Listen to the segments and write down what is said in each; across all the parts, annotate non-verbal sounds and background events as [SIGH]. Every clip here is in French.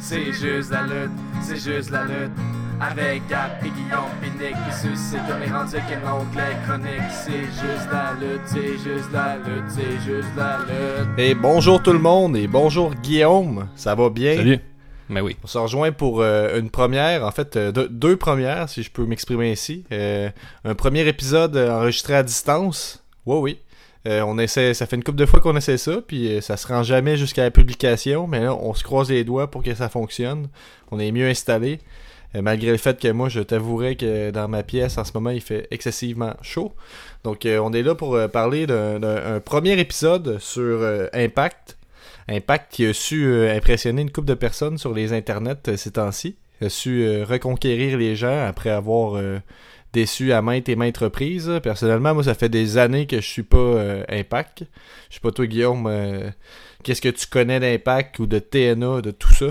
C'est juste la lutte, c'est juste la lutte. Avec Gap et Guillaume Pinique qui suscite comme les rendus qu'un onglet chronique. C'est juste la lutte, c'est juste la lutte, c'est juste la lutte. Et bonjour tout le monde et bonjour Guillaume, ça va bien? Salut. Ben oui. On se rejoint pour euh, une première, en fait euh, deux, deux premières si je peux m'exprimer ainsi. Euh, un premier épisode enregistré à distance. Oui oui. Euh, on essaie, ça fait une couple de fois qu'on essaie ça, puis euh, ça se rend jamais jusqu'à la publication, mais là on se croise les doigts pour que ça fonctionne. On est mieux installé. Euh, malgré le fait que moi, je t'avouerais que dans ma pièce, en ce moment, il fait excessivement chaud. Donc, on est là pour parler d'un d'un- un premier épisode sur Impact. Impact qui a su impressionner une couple de personnes sur les internets ces temps-ci. A su reconquérir les gens après avoir déçu à maintes et maintes reprises. Personnellement, moi, ça fait des années que je suis pas euh, Impact. Je sais pas toi, Guillaume, euh, qu'est-ce que tu connais d'Impact ou de TNA, de tout ça?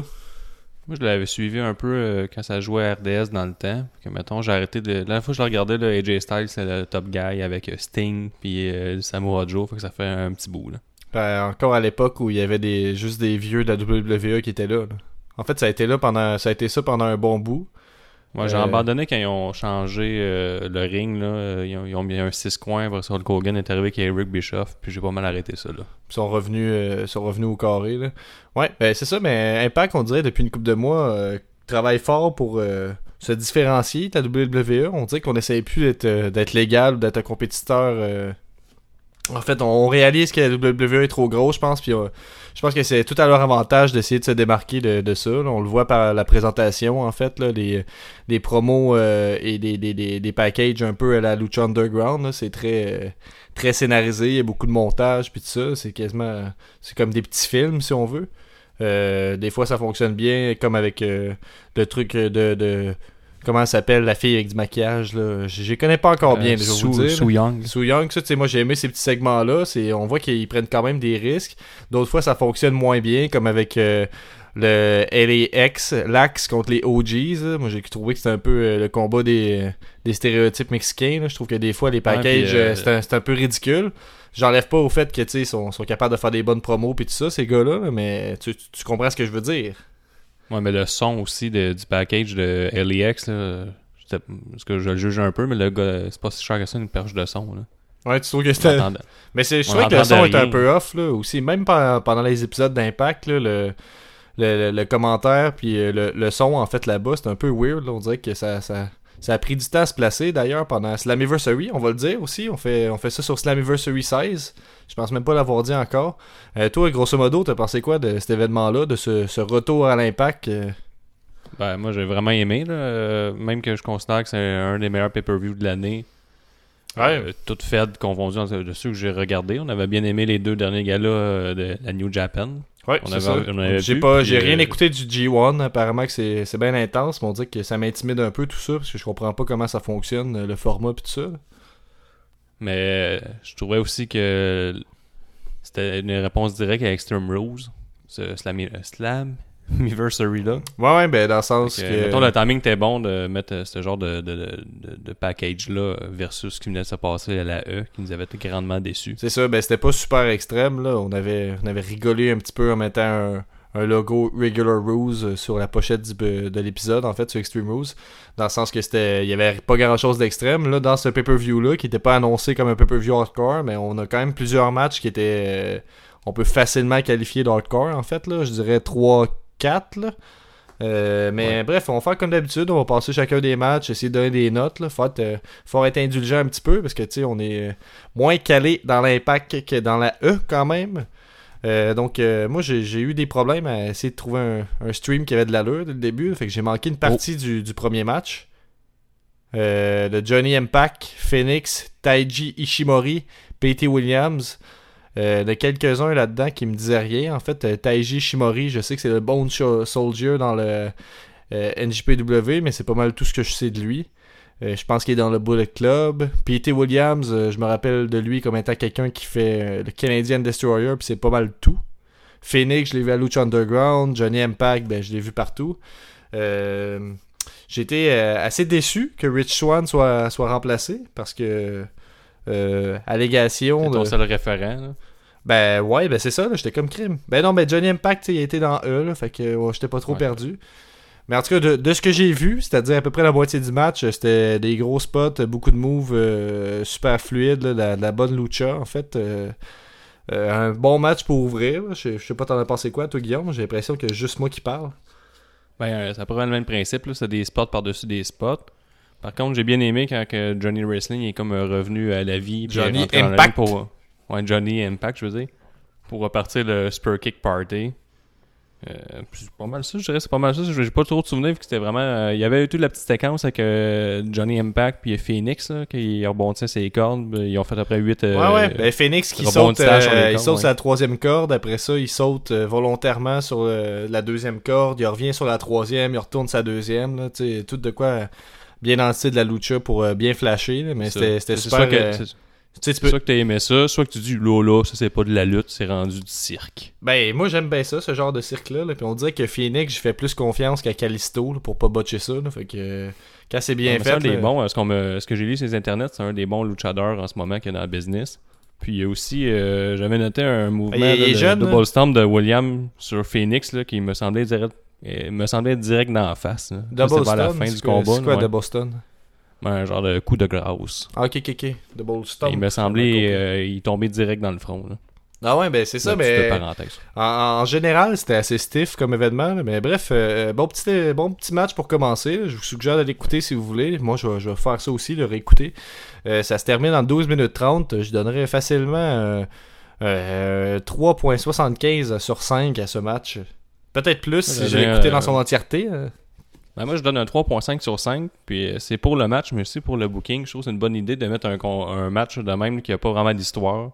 Moi, je l'avais suivi un peu euh, quand ça jouait à RDS dans le temps. Que, mettons, j'ai arrêté de. La dernière fois que je le regardais, là, AJ Styles, c'est le top guy avec Sting puis Samoa Joe. Fait que ça fait un petit bout, là. Ben, encore à l'époque où il y avait des juste des vieux de la WWE qui étaient là. là. En fait, ça a été là pendant ça a été ça pendant un bon bout. Moi, j'ai Euh, abandonné quand ils ont changé euh, le ring, là. Ils ont, ils ont mis un 6 coins. Après ça, Hulk Hogan est arrivé avec Eric Bischoff. Puis j'ai pas mal arrêté ça, là. Ils sont revenus euh, sont revenus au carré là. Ouais, ben c'est ça mais Impact on dirait depuis une couple de mois travaille fort pour se différencier la WWE. On dirait qu'on essaye plus d'être d'être légal ou d'être un compétiteur en fait, on réalise que la WWE est trop grosse, je pense, puis euh, je pense que c'est tout à leur avantage d'essayer de se démarquer de, de ça. là. On le voit par la présentation, en fait, là, les, les promos euh, et des, des, des, des packages un peu à la Lucha Underground. C'est très, euh, très scénarisé, il y a beaucoup de montage, puis tout ça. C'est quasiment, c'est comme des petits films, si on veut. Euh, des fois, ça fonctionne bien, comme avec euh, le truc de, de comment ça s'appelle la fille avec du maquillage là. Je, je les connais pas encore bien, Euh, je vais Sue- vous dire. Young. Ça, moi j'ai aimé ces petits segments-là. On voit qu'ils prennent quand même des risques. D'autres fois, ça fonctionne moins bien, comme avec euh, le LAX, l'Axe contre les OGs. là. Moi, j'ai trouvé que c'était un peu euh, le combat des, des stéréotypes mexicains. là. Je trouve que des fois, les packages, euh, euh, c'est, un, peu ridicule. J'enlève pas au fait que, tu sais, ils sont, sont capables de faire des bonnes promos puis tout ça, ces gars-là, là, mais tu comprends ce que je veux dire. Ouais, mais le son aussi de- du package de LEX, là. Parce que je le juge un peu, mais le gars, c'est pas si cher que ça, une perche de son, là. Ouais, tu trouves que c'était. Mais c'est, je trouvais que le son était un peu off, là, aussi. Même pe- pendant les épisodes d'Impact, là, le, le, le- le commentaire, puis euh, le, le son, en fait, là-bas, c'est un peu weird, là. On dirait que ça, ça, ça a pris du temps à se placer, d'ailleurs, pendant Slammiversary, on va le dire aussi. On fait, on fait ça sur Slammiversary 16. Je pense même pas l'avoir dit encore. Euh, toi, grosso modo, t'as pensé quoi de cet événement-là, de ce, ce retour à l'Impact euh? Ben, moi, j'ai vraiment aimé, là. euh, même que je considère que c'est un des meilleurs pay-per-view de l'année. Ouais. Euh, tout fait confondu entre- de ceux que j'ai regardés. On avait bien aimé les deux derniers galas de la New Japan. Ouais, On avait- J'ai pas, j'ai rien euh, écouté du G1. Apparemment que c'est, c'est bien intense, mais on dit que ça m'intimide un peu tout ça parce que je comprends pas comment ça fonctionne, euh, le format puis tout ça. Mais euh, je trouvais aussi que c'était une réponse directe à Extreme Rules. Ce Slam, slam [LAUGHS] Anniversary là. Ouais, ouais, ben dans le sens que. que, mettons, le timing était bon de mettre euh, ce genre de, de, de, de- de package-là versus ce qui venait de se passer à la E, qui nous avait grandement déçus. C'est ça, ben c'était pas super extrême là. On avait, on avait rigolé un petit peu en mettant un, un logo Regular Rules euh, sur la pochette du- de l'épisode, en fait, sur Extreme Rules. Dans le sens que c'était. Il y avait pas grand chose d'extrême là dans ce pay-per-view là, qui était pas annoncé comme un pay-per-view hardcore, mais on a quand même plusieurs matchs qui étaient. euh, on peut facilement qualifier d'hardcore en fait là. Je dirais 3-4 là. Euh, mais Ouais. bref, on va faire comme d'habitude, on va passer chacun des matchs, essayer de donner des notes. Là. Faut, être, euh, faut être indulgent un petit peu parce que on est euh, moins calé dans l'impact que dans la E quand même. Euh, donc moi j'ai eu des problèmes à essayer de trouver un, un stream qui avait de l'allure dès le début. Fait que j'ai manqué une partie du, du premier match. Le Johnny Impact, Phoenix, Taiji Ishimori, P.T. Williams. Euh, de quelques-uns là-dedans qui me disaient rien. En fait, euh, Taiji Ishimori, je sais que c'est le Bone Soldier dans le euh, NJPW, mais c'est pas mal tout ce que je sais de lui. Euh, je pense qu'il est dans le Bullet Club. P.T. Williams, je me rappelle de lui comme étant quelqu'un qui fait le Canadian Destroyer, puis c'est pas mal tout. Phoenix, je l'ai vu à Lucha Underground. Johnny Impact, ben, je l'ai vu partout. Euh, assez déçu que Rich Swan soit, soit remplacé parce que allégation C'est ton de- seul référent. là. Ben ouais, ben c'est ça, là, j'étais comme crime. Ben non, ben Johnny Impact, il a été dans E, là, fait que ouais, j'étais pas trop Ouais. perdu. Mais en tout cas, de, de ce que j'ai vu, c'est-à-dire à peu près la moitié du match, euh, c'était des gros spots, euh, beaucoup de moves euh, super fluides, là, la, la bonne lucha, en fait. euh, euh, un bon match pour ouvrir. Je je sais pas, t'en as pensé quoi, toi, Guillaume? J'ai l'impression que juste moi qui parle. Ben, euh, peu près le même principe. C'est des spots par-dessus des spots. Par contre, j'ai bien aimé quand que Johnny Wrestling est comme euh, revenu à la vie. Johnny Impact. Pour, ouais, Johnny Impact, je veux dire. Pour repartir le Spur Kick Party. Euh, c'est pas mal ça, je dirais, c'est pas mal ça. J'ai pas trop de souvenirs, que c'était vraiment. euh, il y avait eu toute la petite séquence avec euh, Johnny Impact puis Phoenix, là, qui rebondissait ses cordes. Ils ont fait après 8. ouais, ouais. Ben, Phoenix qui saute, il saute ouais. sur la troisième corde. Après ça, il saute volontairement sur la deuxième corde. Il revient sur la troisième. Il retourne sa deuxième. Là, tu sais, tout de quoi bien dans le style de la lucha pour euh, bien flasher. là, mais c'était super. soit que, euh, tu sais, tu peux- soit que t'as aimé ça, soit que tu dis, Lola, ça c'est pas de la lutte, c'est rendu du cirque. Ben, moi, j'aime bien ça, ce genre de cirque-là. là. Puis on dirait que Phoenix, je fais plus confiance qu'à Callisto là, pour pas botcher ça. là. Fait que euh, quand c'est bien fait. C'est un des bons. Ce, qu'on me- ce que j'ai lu sur les internets, c'est un des bons luchadors en ce moment qui est dans le business. Puis il y a aussi, euh, j'avais noté un mouvement de jeune, double stomp de William sur Phoenix là, qui me semblait direct, euh, me semblait direct dans la face. là. Double c'est vers la fin du quoi- combat. C'est quoi ouais. Double Stun Un genre de coup de grâce. Ah, ok, ok, ok. Double Stun. il me semblait euh, il tombait direct dans le front. Là. Ah ouais, ben c'est ça, mais. En, en général, c'était assez stiff comme événement, mais bref, euh, bon, petit, bon petit match pour commencer. Je vous suggère de l'écouter si vous voulez. Moi, je vais, je vais faire ça aussi, le réécouter. Euh, ça se termine en 12 minutes 30. Je donnerais facilement euh, euh, 3.75 sur 5 à ce match. Peut-être plus si l'ai écouté euh, dans son entièreté. euh. Ben, moi, je donne un 3.5 sur 5. Puis euh, c'est pour le match, mais aussi pour le booking. Je trouve que c'est une bonne idée de mettre un, un match de même qui a pas vraiment d'histoire.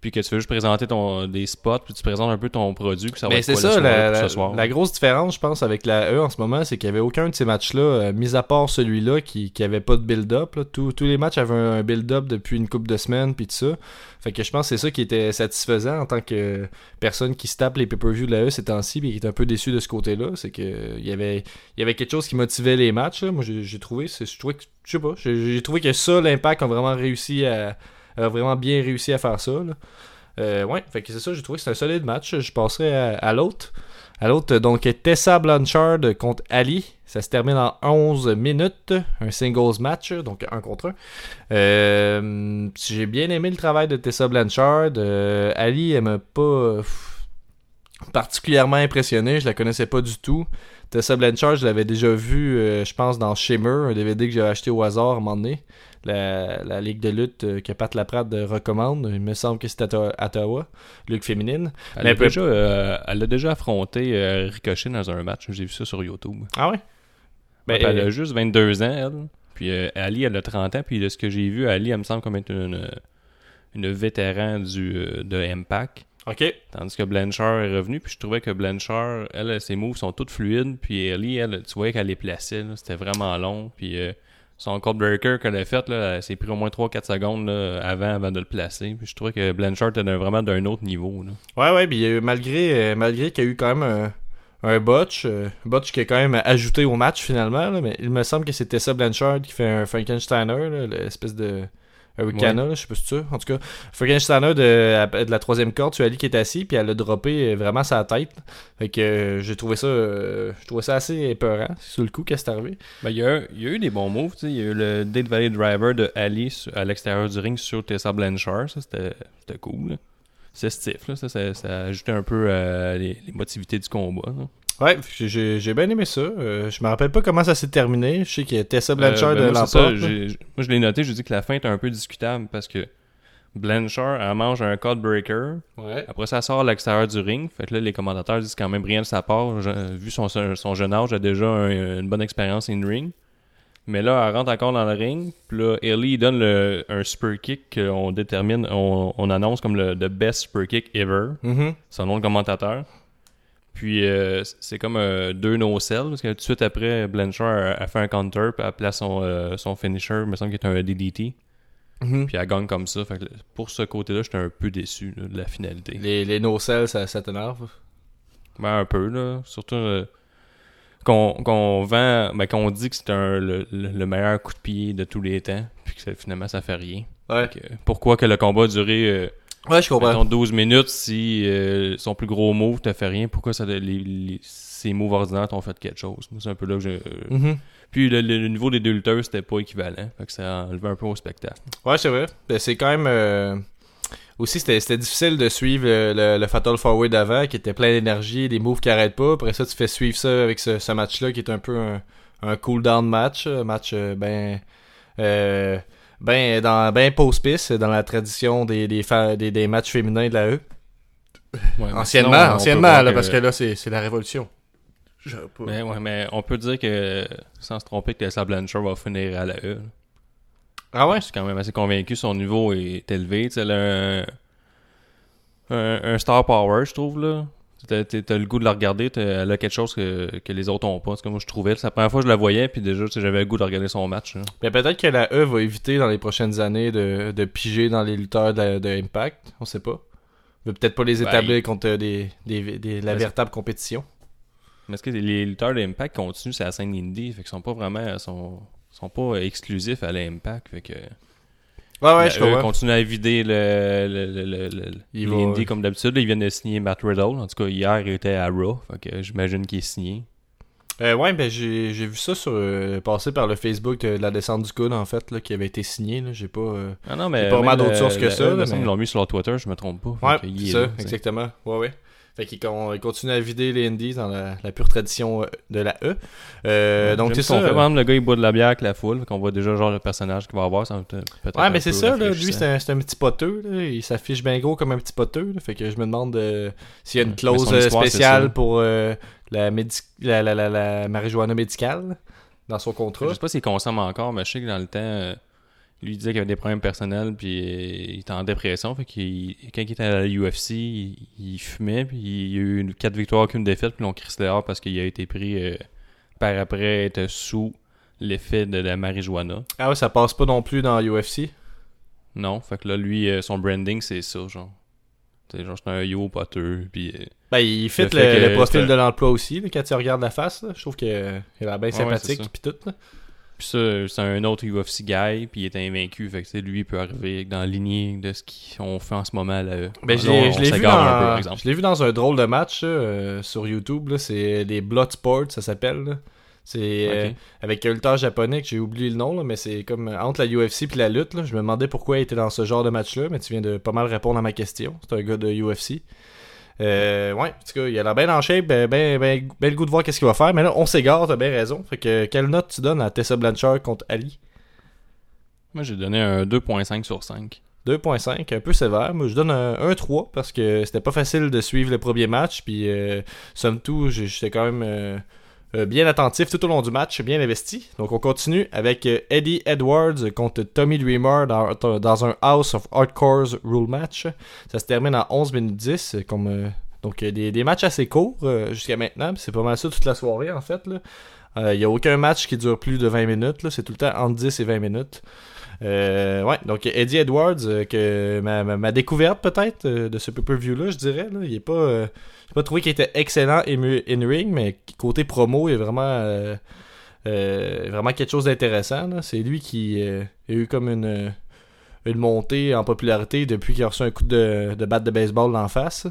Puis que tu veux juste présenter ton, des spots, puis tu présentes un peu ton produit. Que ça va Mais être c'est ça, soir, la, ce la- soir. la grosse différence, je pense, avec la E en ce moment, c'est qu'il n'y avait aucun de ces matchs-là, euh, mis à part celui-là, qui, qui avait pas de build-up. là. Tous, tous les matchs avaient un build-up depuis une couple de semaines, puis tout ça. Fait que je pense que c'est ça qui était satisfaisant en tant que personne qui se tape les pay-per-view de la E ces temps-ci, puis qui est un peu déçu de ce côté-là. C'est que euh, il y avait, il y avait quelque chose qui motivait les matchs. là. Moi, j'ai, trouvé, c'est- je trouvais que, je sais pas, j'ai, j'ai trouvé que ça, l'impact a vraiment réussi à, vraiment bien réussi à faire ça. Euh, ouais, c'est ça, j'ai trouvé que c'est un solide match. Je passerai à, l'autre. À l'autre, donc Tessa Blanchard contre Ali. Ça se termine en 11 minutes. Un singles match, donc un contre un. Euh, j'ai bien aimé le travail de Tessa Blanchard. Euh, Ali, elle m'a pas particulièrement impressionné. Je la connaissais pas du tout. Tessa Blanchard, je l'avais déjà vu, euh, je pense, dans Shimmer, un DVD que j'avais acheté au hasard à un moment donné. La, la ligue de lutte euh, que Pat Laprade euh, recommande. Il me semble que c'est à Ottawa- ligue féminine. Elle a déjà, euh, elle a déjà affronté euh, Ricochet dans un match. J'ai vu ça sur YouTube. Ah ouais? Ben, elle euh, a juste 22 ans, elle. Puis euh, Ali, elle a 30 ans. Puis de ce que j'ai vu, Ali, elle me semble comme être une, une vétéran du, euh, de Impact. ok. Tandis que Blanchard est revenu. Puis je trouvais que Blanchard, elle, ses moves sont toutes fluides. Puis Ali, elle, tu voyais qu'elle les plaçait. C'était vraiment long. Puis euh, son code breaker qu'elle a fait, là, s'est pris au moins 3-4 secondes là, avant, avant de le placer. Puis je trouvais que Blanchard était vraiment d'un autre niveau. Ouais, ouais, puis il y a eu- malgré, euh, malgré qu'il y a eu quand même un, un botch, euh, botch qui est quand même ajouté au match finalement, mais il me semble que c'était ça Blanchard qui fait un Frankensteiner, l'espèce de Hurricane, là, je sais pas si ça. En tout cas, Frankensteiner de, de la troisième corde, tu as Ali qui est assis, puis elle a droppé euh, vraiment sa tête. Fait que euh, j'ai trouvé ça euh, j'ai trouvé ça assez épeurant, sur le coup, qu'est-ce qui est arrivé. Ben, il, y a, il y a eu des bons moves. tu sais. Il y a eu le Dead Valley Driver de Ali à l'extérieur du ring sur Tessa Blanchard. Ça, c'était cool. C'est stiff. Là. Ça, ça, ça a ajouté un peu euh, les, les motivités du combat. là. Ouais, j'ai- bien aimé ça. Euh, je me rappelle pas comment ça s'est terminé. Je sais qu'il y a Tessa Blanchard Euh, ben, de moi, ça, moi, je l'ai noté. Je dis que la fin est un peu discutable parce que Blanchard, elle mange un code breaker. Ouais. Après, ça sort à l'extérieur du ring. Fait que là, les commentateurs disent quand même rien de sa part. Je- vu son, son jeune âge, elle a déjà un- une bonne expérience in-ring. Mais là, elle rentre encore dans le ring. Puis là, Ellie donne le- un super kick qu'on détermine, on, on annonce comme le the best super kick ever. Mhm. Son nom de commentateur. Puis euh, c'est comme euh, deux no-sell. Parce que tout de suite après, Blanchard a, a fait un counter. Puis elle place son, euh, son finisher. Il me semble qu'il est un DDT. Mhm. Puis elle gagne comme ça. Fait que pour ce côté-là, j'étais un peu déçu là, de la finalité. Les, les ça, ça t'énerve? Ben, un peu, là. Surtout euh, qu'on qu'on vend, ben, qu'on dit que c'est un- le, le- le meilleur coup de pied de tous les temps, puis que ça- finalement ça fait rien. Ouais. Que, pourquoi que le combat a duré euh, Ouais, je comprends. Mettons 12 minutes, si euh, son plus gros move te fait rien, pourquoi ça, les, les- ses moves ordinaires t'ont fait quelque chose? Moi, c'est un peu là que je... Mhm. Puis le, le- le niveau des deux lutteurs, c'était pas équivalent. Fait que ça a enlevé un peu au spectacle. Ouais, c'est vrai. Ben, c'est quand même. euh, Aussi, c'était difficile de suivre le, le- le Fatal Forward d'avant, qui était plein d'énergie, des moves qui arrêtent pas. Après ça, tu fais suivre ça avec ce, ce match-là, qui est un peu un, un cool-down match. Un match euh, ben. Euh, ben, dans, ben post-piss, dans la tradition des, des, fa- des, des matchs féminins de la E. Ouais, Anciennement, sinon, anciennement, là, parce que là, c'est c'est la révolution. Mais, ouais, mais on peut dire que, sans se tromper, que Tessa Blanchard va finir à la E. là. Ah ouais? Je suis quand même assez convaincu son niveau est élevé. Tu sais, elle a un, un, un star power, je trouve, là. T'as, le goût de la regarder, t'as- elle a quelque chose que, que les autres ont pas. C'est comme moi je trouvais. C'est la première fois que je la voyais, puis déjà, j'avais le goût de regarder son match. là. Mais peut-être que la E va éviter dans les prochaines années de, de piger dans les lutteurs de, de Impact. On sait pas. Peut-être pas les Ben, établir contre des, des, des- la véritable compétition. Mais est-ce que les lutteurs d'Impact continuent sur la scène indie? Fait qu'ils sont pas vraiment. sont, sont pas exclusifs à l'Impact. Fait que. Ouais, ouais, je à vider le, le, le, le, les va- indies comme d'habitude. Ils viennent de signer Matt Riddle. En tout cas, hier, il était à Raw. J'imagine qu'il est signé. Euh, ouais, ben j'ai vu ça sur euh, passer par le Facebook de la descente du coude en fait là, qui avait été signé. J'ai pas. euh, Ah non, mais. pas vraiment d'autres sources que ça, là, mais- qu'ils l'ont mis sur leur Twitter, je me trompe pas. Ouais, c'est est ça, exactement. Ouais, ouais. Fait qu'il con- il continue à vider les indies dans la, la pure tradition euh, de la E. Euh, donc c'est ça. fait. Par exemple, le gars, il boit de la bière avec la foule. Fait qu'on voit déjà genre le personnage qu'il va avoir. Ça peut- Ouais, mais c'est ça, là. Lui, c'est un, petit poteux, là. Il s'affiche bien gros comme un petit poteux, là. Fait que je me demande euh, s'il y a une clause histoire, spéciale pour euh, la, la, marijuana médicale dans son contrat. Je sais pas s'il consomme encore, mais je sais que dans le temps, lui disait qu'il avait des problèmes personnels, puis il était en dépression. Fait qu'il, quand il était à la UFC, il, il fumait, puis il y a eu une- quatre victoires, aucune défaite, puis l'on crisse dehors parce qu'il a été pris euh, par après être sous l'effet de la marijuana. Ah ouais, ça passe pas non plus dans UFC. Non, fait que là, lui, euh, son branding, c'est ça, genre. C'est genre, c'est un yo poteux, puis... euh, Ben, il fit Le profil de l'emploi aussi, là, quand tu regardes la face. là. Je trouve qu'il a l'air bien sympathique pis tout. là. Puis ça, c'est un autre UFC guy, puis il est invaincu. Fait que lui, il peut arriver dans la lignée de ce qu'on fait en ce moment là. Ben, je l'ai vu, dans- vu dans un drôle de match euh, sur YouTube. C'est les Bloodsport, ça s'appelle. C'est euh, avec un lutteur japonais que j'ai oublié le nom, là, mais c'est comme euh, entre la UFC puis la lutte. là. Je me demandais pourquoi il était dans ce genre de match-là, mais tu viens de pas mal répondre à ma question. C'est un gars de UFC. Euh, ouais, en tout cas, il a l'air bien en shape, ben, ben, ben, ben le goût de voir qu'est-ce qu'il va faire. Mais là, on s'égare, t'as bien raison. Fait que quelle note tu donnes à Tessa Blanchard contre Ali? Moi, j'ai donné un 2.5 sur 5. 2.5, un peu sévère. Moi, je donne un 1-3 parce que c'était pas facile de suivre le premier match. Puis, euh, somme toute, j'ai- j'étais quand même euh, bien attentif tout au long du match, bien investi. Donc, on continue avec euh, Eddie Edwards contre Tommy Dreamer dans, un House of Hardcores Rule match. Ça se termine en 11 minutes 10. euh, Comme, euh, donc, euh, des, des matchs assez courts euh, jusqu'à maintenant. C'est pas mal ça toute la soirée, en fait. Il n'y a aucun match qui dure plus de 20 minutes. C'est tout le temps entre 10 et 20 minutes. Euh, ouais, donc Eddie Edwards, euh, que ma, ma, ma découverte peut-être euh, de ce pay-per-view là, je dirais, là, il est pas, euh, j'ai pas trouvé qu'il était excellent in, in ring, mais côté promo, il est vraiment, vraiment quelque chose d'intéressant. C'est lui qui a eu comme une, une montée en popularité depuis qu'il a reçu un coup de, de batte de baseball en face.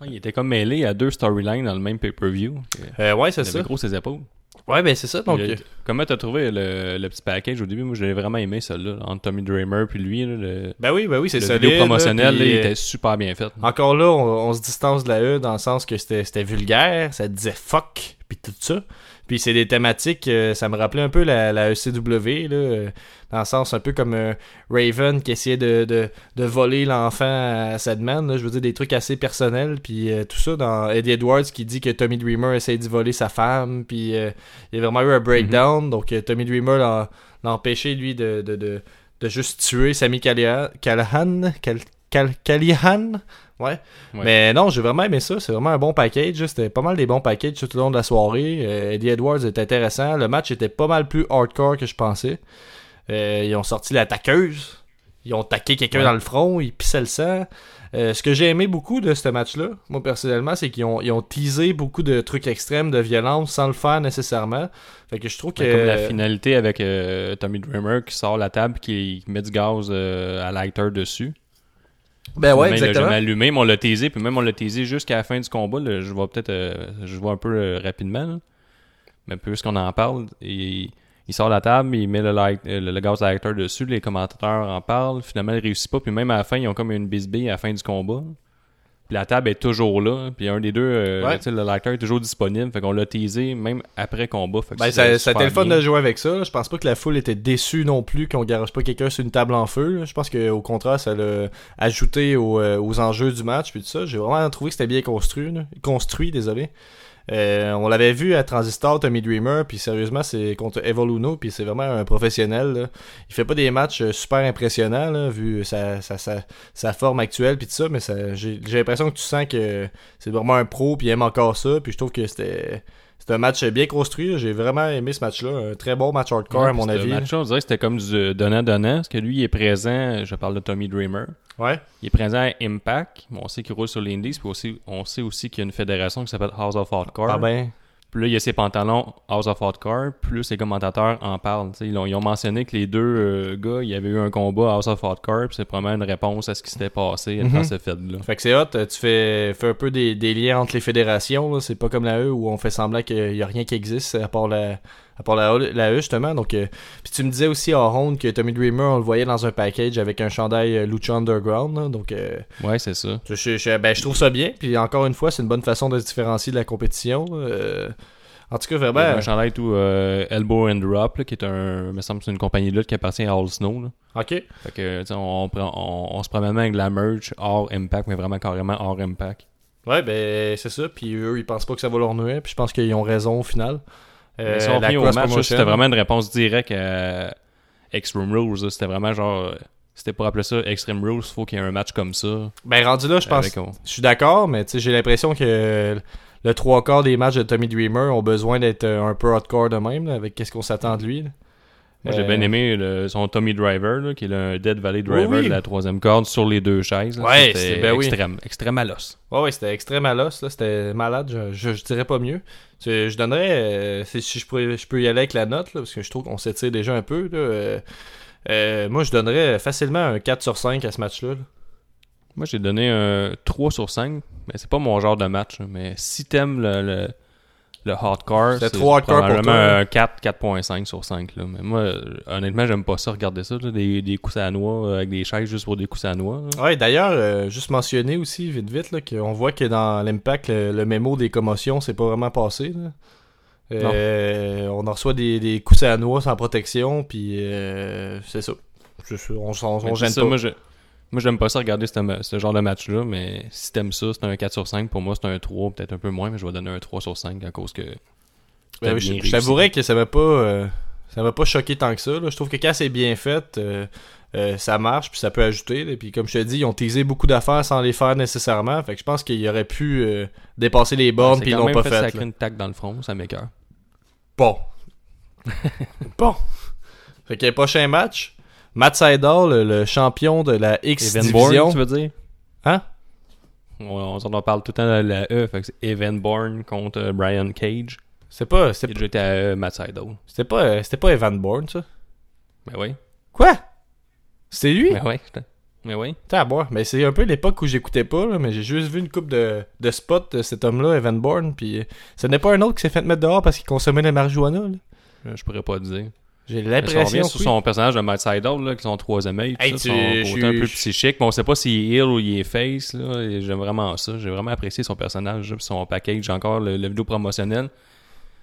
Ouais, il était comme mêlé à deux storylines dans le même pay-per-view. Euh, ouais, c'est Il ça. gros ses épaules. Ouais, ben c'est ça. Donc, euh, Comment t'as trouvé le, le petit package au début? Moi, j'avais vraiment aimé celui-là, entre Tommy Dreamer puis lui. là, le ben oui, ben oui, c'est le solide. vidéo promotionnel, là, il euh, était super bien fait. Encore là, on, on se distance de la E dans le sens que c'était c'était vulgaire, ça disait fuck, puis tout ça. Puis c'est des thématiques, euh, ça me rappelait un peu la, la ECW, là, euh, dans le sens un peu comme euh, Raven qui essayait de, de, de voler l'enfant à Sadman, là, je veux dire des trucs assez personnels, puis tout ça dans Eddie Edwards qui dit que Tommy Dreamer essaye de voler sa femme, puis euh, il y a vraiment eu un breakdown, donc euh, Tommy Dreamer l'a empêché lui de, de, de, de juste tuer Sammy Callahan, Callahan, Cal- Cal- Callahan, ouais. Ouais. Mais non, j'ai vraiment aimé ça. C'est vraiment un bon package. C'était pas mal des bons packages tout au long de la soirée. Euh, Eddie Edwards était intéressant. Le match était pas mal plus hardcore que je pensais. Euh, ils ont sorti l'attaqueuse. Ils ont taqué quelqu'un Ouais. dans le front. Ils pissaient le sang. Euh, ce que j'ai aimé beaucoup de ce match-là, moi personnellement, c'est qu'ils ont, ils ont teasé beaucoup de trucs extrêmes de violence sans le faire nécessairement. Fait que je trouve que. Ben, Comme la finalité avec euh, Tommy Dreamer qui sort la table qui met du gaz à l'acteur dessus. Ben ouais, l'a exactement. jamais allumé, mais on l'a teasé, puis même on l'a teasé jusqu'à la fin du combat. là, je vois peut-être, euh, je vois un peu euh, rapidement, là. mais puisqu'on en parle, il, il sort la table, il met le, light, euh, le, le gaz lighter dessus, les commentateurs en parlent, finalement il réussit pas, puis même à la fin, ils ont comme une bisbille à la fin du combat. Puis la table est toujours là, puis un des deux, euh, Ouais. le lighter est toujours disponible, fait qu'on l'a teasé même après combat. Fait que Ben, ça, le fun de jouer avec ça. Je pense pas que la foule était déçue non plus qu'on garage pas quelqu'un sur une table en feu. Je pense qu'au contraire, ça l'a ajouté au, euh, aux enjeux du match puis tout ça. J'ai vraiment trouvé que c'était bien construit. là. Construit, désolé. Euh, on l'avait vu à Transistor, Tommy Dreamer, puis sérieusement, c'est contre Evoluno, puis c'est vraiment un professionnel. là. Il fait pas des matchs euh, super impressionnants, vu sa, sa, forme actuelle, puis tout ça, mais j'ai l'impression que tu sens que c'est vraiment un pro, puis il aime encore ça, puis je trouve que c'était c'était un match bien construit. J'ai vraiment aimé ce match-là. Un très bon match hardcore, Ouais, à mon avis. là. match-là, on dirait que c'était comme du donnant-donnant, parce que lui, il est présent, je parle de Tommy Dreamer, Ouais. il est présent à Impact, on sait qu'il roule sur l'Indies, puis aussi, on sait aussi qu'il y a une fédération qui s'appelle House of Hardcore. Ah ben. Puis là, il y a ses pantalons House of Hardcore, plus les commentateurs en parlent. Tu sais, Ils ont, ils ont mentionné que les deux euh, gars, il y avait eu un combat House of Hardcore, puis c'est probablement une réponse à ce qui s'était passé Mhm. dans ce fait-là. Fait que c'est hot. Tu fais, fais un peu des, des liens entre les fédérations. là. C'est pas comme la E où on fait semblant qu'il y a rien qui existe à part la, à part la, la E, justement. Donc, euh, puis tu me disais aussi à Ronde que Tommy Dreamer, on le voyait dans un package avec un chandail euh, Lucha Underground. là. Donc, euh, Ouais, c'est ça. je, je- je- ben, je trouve ça bien. Puis encore une fois, c'est une bonne façon de se différencier de la compétition. euh. en tout cas, vraiment. un chandail tout Elbow and Drop, là, qui est un, me semble c'est une compagnie de lutte qui appartient à All Snow. Là. Ok. Fait que, on, prend- on, on se promène avec de la merch hors Impact, mais vraiment carrément hors Impact. Ouais, ben c'est ça. Puis eux, ils pensent pas que ça va leur nuire. Puis je pense qu'ils ont raison au final. Euh, si la match, promotion- c'était vraiment une réponse directe à Extreme Rules. C'était vraiment genre. euh, C'était pour appeler ça Extreme Rules, faut qu'il y ait un match comme ça. Ben rendu là, je pense. avec- Je suis d'accord, mais tu sais, j'ai l'impression que le trois quarts des matchs de Tommy Dreamer ont besoin d'être euh, un peu hardcore de même, là, avec qu'est-ce qu'on s'attend de lui. là. Moi, j'ai Euh, bien aimé le- son Tommy Driver, là, qui est le Dead Valley Driver Oui, oui. de la troisième corde sur les deux chaises. là. Ouais, C'était ben oui. extrême, à l'os. Ouais, ouais, c'était extrême à l'os, c'était malade, je, je, je dirais pas mieux. Je donnerais, euh, si je, pourrais, je peux y aller avec la note, là, parce que je trouve qu'on s'étire déjà un peu. Là, euh, euh, moi, je donnerais facilement un 4 sur 5 à ce match-là. là. Moi, j'ai donné un 3 sur 5, mais c'est pas mon genre de match. Mais si t'aimes le, le, le hardcore, C'était c'est trop hardcore pour toi, un 4, 4.5 sur 5. Là. Mais moi, honnêtement, j'aime pas ça, regarder ça, là, des, des coups à noix euh, avec des chaises juste pour des coups à noix. là. Ouais, d'ailleurs, euh, juste mentionner aussi, vite vite, là, qu'on voit que dans l'Impact, le, le mémo des commotions, c'est pas vraiment passé. Là. Euh, on en reçoit des, des coups à noix sans protection, puis euh, c'est ça. On on c'est gêne ça, pas. Moi, je- moi, j'aime pas ça regarder ce, genre de match-là, mais si t'aimes ça, c'est un 4 sur 5. Pour moi, c'est un 3, peut-être un peu moins, mais je vais donner un 3 sur 5 à cause que. Ben, je t'avouerais que ça m'a pas euh, ça m'a pas choqué tant que ça. là. Je trouve que quand c'est bien fait, euh, euh, ça marche, puis ça peut ajouter. là. Puis comme je te dis, ils ont teasé beaucoup d'affaires sans les faire nécessairement. Fait que je pense qu'ils auraient pu dépasser les bornes, puis ils l'ont pas fait fait. sacrer là. une tac dans le front, ça m'écoeure. Bon. [LAUGHS] bon. Fait que prochain match, Matt Sydal, le, le champion de la X Evan division. Bourne, tu veux dire? Hein? On, on, s'en parle tout le temps de la E, fait que c'est Evan Bourne contre euh, Brian Cage. C'est pas Il été à E, Matt Sydal. c'était pas euh, c'était pas Evan Bourne ça? Ben oui. Quoi? C'est lui? Ben oui. j'étais- Ben oui. T'as à boire. Mais c'est un peu l'époque où j'écoutais pas, là, mais j'ai juste vu une coupe de, de spots de cet homme-là, Evan Bourne, puis euh, ce n'est pas un autre qui s'est fait mettre dehors parce qu'il consommait de la marijuana. là. Je pourrais pas te dire. J'ai l'impression revient sur que son personnage de Matt Sydal, là, qui son troisième œil, Hey, son côté un peu psychique, mais on sait pas s'il est heal ou il est face, là, j'aime vraiment ça. J'ai vraiment apprécié son personnage, là, puis son package, encore le, le vidéo promotionnel.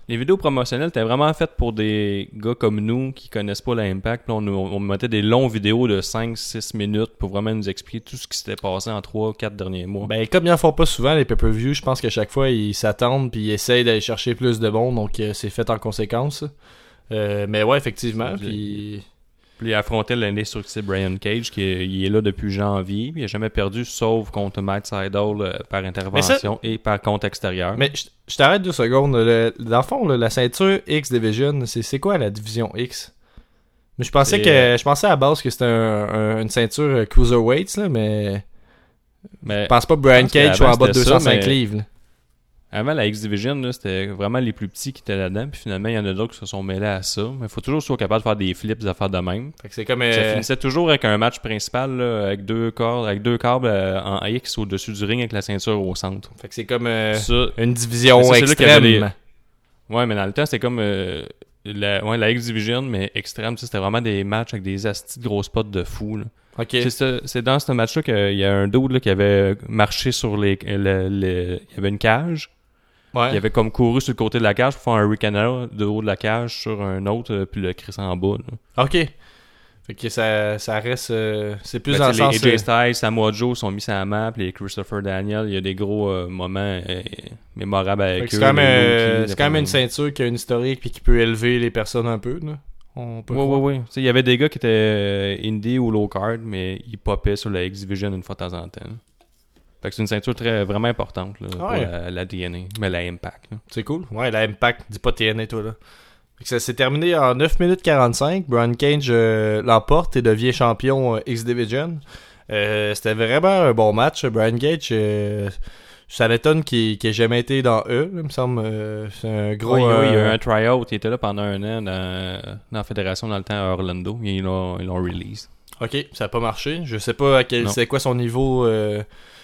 Les vidéos promotionnelles étaient vraiment faites pour des gars comme nous qui connaissent pas l'Impact. On, nous- on mettait des longs vidéos de 5-6 minutes pour vraiment nous expliquer tout ce qui s'était passé en 3-4 derniers mois. Ben, comme ils en font pas souvent, les pay-per-view, je pense qu'à chaque fois, ils s'attendent puis ils essayent d'aller chercher plus de bons, donc euh, c'est fait en conséquence. Euh, mais ouais, effectivement, puis... Puis il affrontait l'indestructible Brian Cage, qui est, il est là depuis janvier. Il a jamais perdu, sauf contre Matt Sydal euh, par intervention et par compte extérieur. Mais je je t'arrête deux secondes. Le- dans le fond, la ceinture X Division, c'est c'est quoi la division X? Mais je pensais que euh, je pensais à la base que c'était un- un- une ceinture cruiserweights là, mais Mais je pense pas que Brian Cage soit en bas de c'était ça, 205 mais- livres. là. Avant la X-Division, c'était vraiment les plus petits qui étaient là-dedans. Puis finalement, il y en a d'autres qui se sont mêlés à ça. Mais il faut toujours soit capable de faire des flips, des affaires de même. Fait que c'est comme. Ça euh, finissait toujours avec un match principal là, avec deux cordes, avec deux câbles euh, en X au-dessus du ring avec la ceinture au centre. fait que c'est comme euh, Ça, une division Ça, extrême. les- ouais, mais dans le temps, c'était comme euh, la, ouais, la X-Division, mais extrême. C'était vraiment des matchs avec des astis de gros spots de fou. là. Ok. C'est ça- C'est dans ce match-là qu'il y a un dude là, qui avait marché sur les. le- le- il y avait une cage. Ouais. Il avait comme couru sur le côté de la cage pour faire un ricanner de haut de la cage sur un autre, euh, puis le Chris en bas. là. Ok. Fait que ça, ça reste. euh, c'est plus Ben, dans le tu sais, sens. les euh, AJ Styles, Samoa Joe sont mis sur la map, les Christopher Daniel, il y a des gros euh, moments euh, mémorables avec eux. c'est quand même, euh, quand une ceinture qui a une historique puis qui peut élever les personnes un peu. Là. On peut ouais. Tu sais, Il y avait des gars qui étaient euh, indie ou low card, mais ils popaient sur la X-Division une fois de temps en temps. Fait que c'est une ceinture très, vraiment importante là, pour Ouais. la, la DNA, mais la Impact. là. C'est cool. Ouais, la Impact, dis pas TNA toi là. Fait que ça s'est terminé en 9 minutes 45. Brian Cage euh, l'emporte et devient champion euh, X-Division. Euh, C'était vraiment un bon match. Brian Cage, ça m'étonne qu'il qu'il ait jamais été dans eux, là, il me semble. c'est un gros. Il y a eu un tryout, il était là pendant un an dans, dans la fédération dans le temps à Orlando, et ils l'ont ils l'ont release. Ok, ça a pas marché. Je sais pas à quel, c'est quoi son niveau,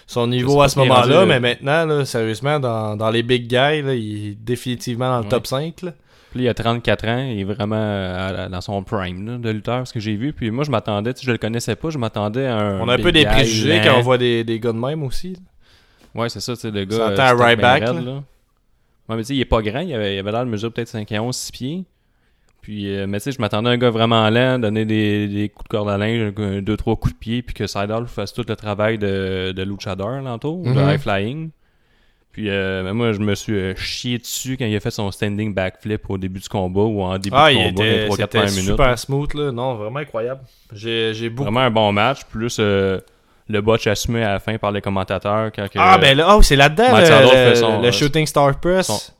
son niveau à ce moment-là, mais euh, maintenant, là, sérieusement, dans, dans les big guys, là, il est définitivement dans le Ouais. top 5. Là. Puis il a 34 ans, il est vraiment à la- dans son prime là, de lutteur, ce que j'ai vu. Puis moi, je m'attendais, sais, je le connaissais pas, je m'attendais à un. On a un peu des préjugés quand on voit des, des gars de même aussi. Ouais, c'est ça, tu sais, le gars. Ça euh, stock Ryback. Ouais, mais tu sais, il est pas grand, il avait, il avait l'air de mesurer peut-être 5 et 11, 6 pieds. Puis, euh, mais tu sais, je m'attendais à un gars vraiment lent, donner des, des coups de corde à linge, un, deux, trois coups de pied, puis que Seidel fasse tout le travail de, de luchador, l'entour, de Mhm. high flying. Puis, euh, mais moi, je me suis euh, chié dessus quand il a fait son standing backflip au début du combat ou en début Ah, de il combat, était, les 3-4 c'était premières minutes. super smooth. Là. Non, vraiment incroyable. J'ai, j'ai beaucoup... Vraiment un bon match, plus euh, le botch assumé à la fin par les commentateurs. Quand que- Ah, ben là, oh, c'est là-dedans, le, le- Shooting Star Press. son-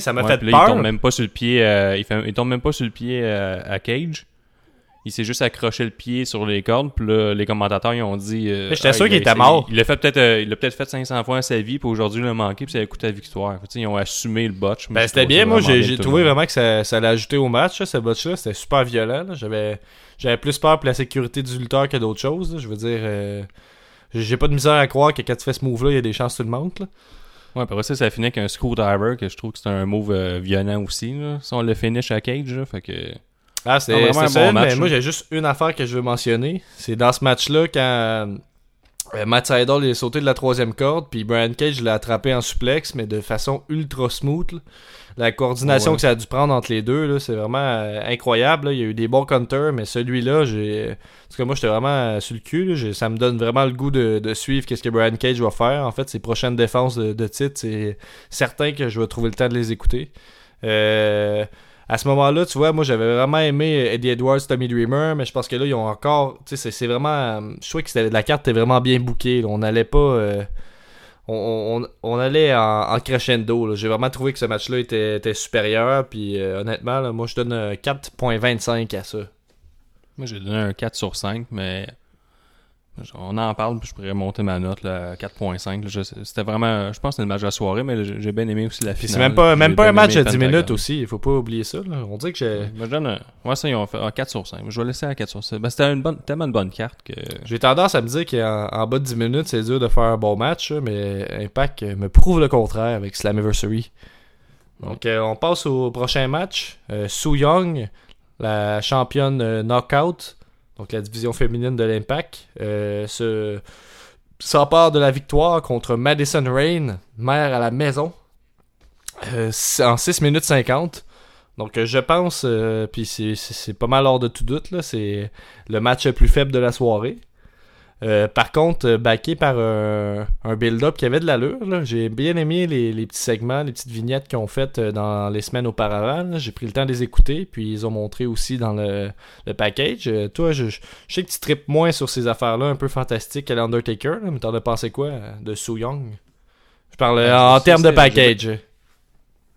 Ça m'a Ouais, fait là, il peur. tombe même pas sur le pied. euh, il, fait, il tombe même pas sur le pied euh, à Cage. Il s'est juste accroché le pied sur les cordes. Puis là, les commentateurs ils ont dit. euh, J'étais ah, sûr il qu'il était mort. Il l'a fait peut-être. euh, il l'a peut-être fait 500 fois à sa vie. Puis aujourd'hui, il a manqué. Puis ça a coûté la victoire. Fait ils ont assumé le botch. Ben, c'était bien. Moi, j'ai, trouvé vraiment que ça, ça l'a ajouté au match, là, ce botch-là. C'était super violent. J'avais, j'avais plus peur pour la sécurité du lutteur que d'autres choses. là. Je veux dire, euh, j'ai j'ai pas de misère à croire que quand tu fais ce move-là, il y a des chances que tu le manques. là. Ouais, après ça, ça finit avec un screwdriver. Que je trouve que c'est un move euh, violent aussi. Là. Ça, on le finish à Cage. Là, fait que. Ah, c'était, Ah, vraiment un bon match, mais moi, j'ai juste une affaire que je veux mentionner. C'est dans ce match-là, quand Matt Sydal est sauté de la troisième corde, puis Brian Cage l'a attrapé en suplex, mais de façon ultra smooth. là. La coordination Ouais. que ça a dû prendre entre les deux, c'est vraiment euh, incroyable. là. Il y a eu des bons counters, mais celui-là, j'ai. En tout cas, moi, j'étais vraiment euh, sur le cul. là. Ça me donne vraiment le goût de, de suivre qu'est-ce que Brian Cage va faire. En fait, ses prochaines défenses de, de titre, c'est certain que je vais trouver le temps de les écouter. Euh, à ce moment-là, tu vois, moi j'avais vraiment aimé Eddie Edwards, Tommy Dreamer, mais je pense que là, ils ont encore. Tu sais, c'est- vraiment. euh, Je trouvais que la carte était vraiment bien là. On n'allait pas. euh, on, on- on allait en, en crescendo. J'ai vraiment trouvé que ce match-là était, était supérieur. Puis euh, honnêtement, moi je donne euh, 4.25 à ça. Moi, j'ai donné un 4 sur 5, mais on en parle, puis je pourrais monter ma note là, à 4.5. là. Je- C'était vraiment, je pense que c'était le match de la soirée, mais j'ai bien aimé aussi la finale. c'est même pas, même pas un match de 10 Pentagon. minutes aussi. Il faut pas oublier ça. là. On dit que j'ai. Moi, je donne un... Ouais, ça, ils ont fait un 4 sur 5. Je vais laisser à 4 sur 5. Ben, c'était une bonne... tellement une bonne carte que... J'ai tendance à me dire qu'en en bas de 10 minutes, c'est dur de faire un bon match, mais Impact me prouve le contraire avec Slammiversary. Donc, euh, on passe au prochain match. Euh, Sue Young, la championne euh, Knockout, donc la division féminine de l'Impact, euh, se s'empare de la victoire contre Madison Rain, mère à la maison, euh, en 6 minutes 50. Donc, euh, je pense, puis c'est- pas mal hors de tout doute, c'est le match le plus faible de la soirée. Euh, par contre, euh, backé par un, un build-up qui avait de l'allure. J'ai bien aimé les, les petits segments, les petites vignettes qu'ils ont faites euh, dans les semaines auparavant. J'ai pris le temps de les écouter, puis ils ont montré aussi dans le, le package. Euh, toi, je, je sais que tu tripes moins sur ces affaires-là un peu fantastiques que l'Undertaker, mais t'en as pensé quoi de Soo Young? Je parle euh, Ben, en termes de package.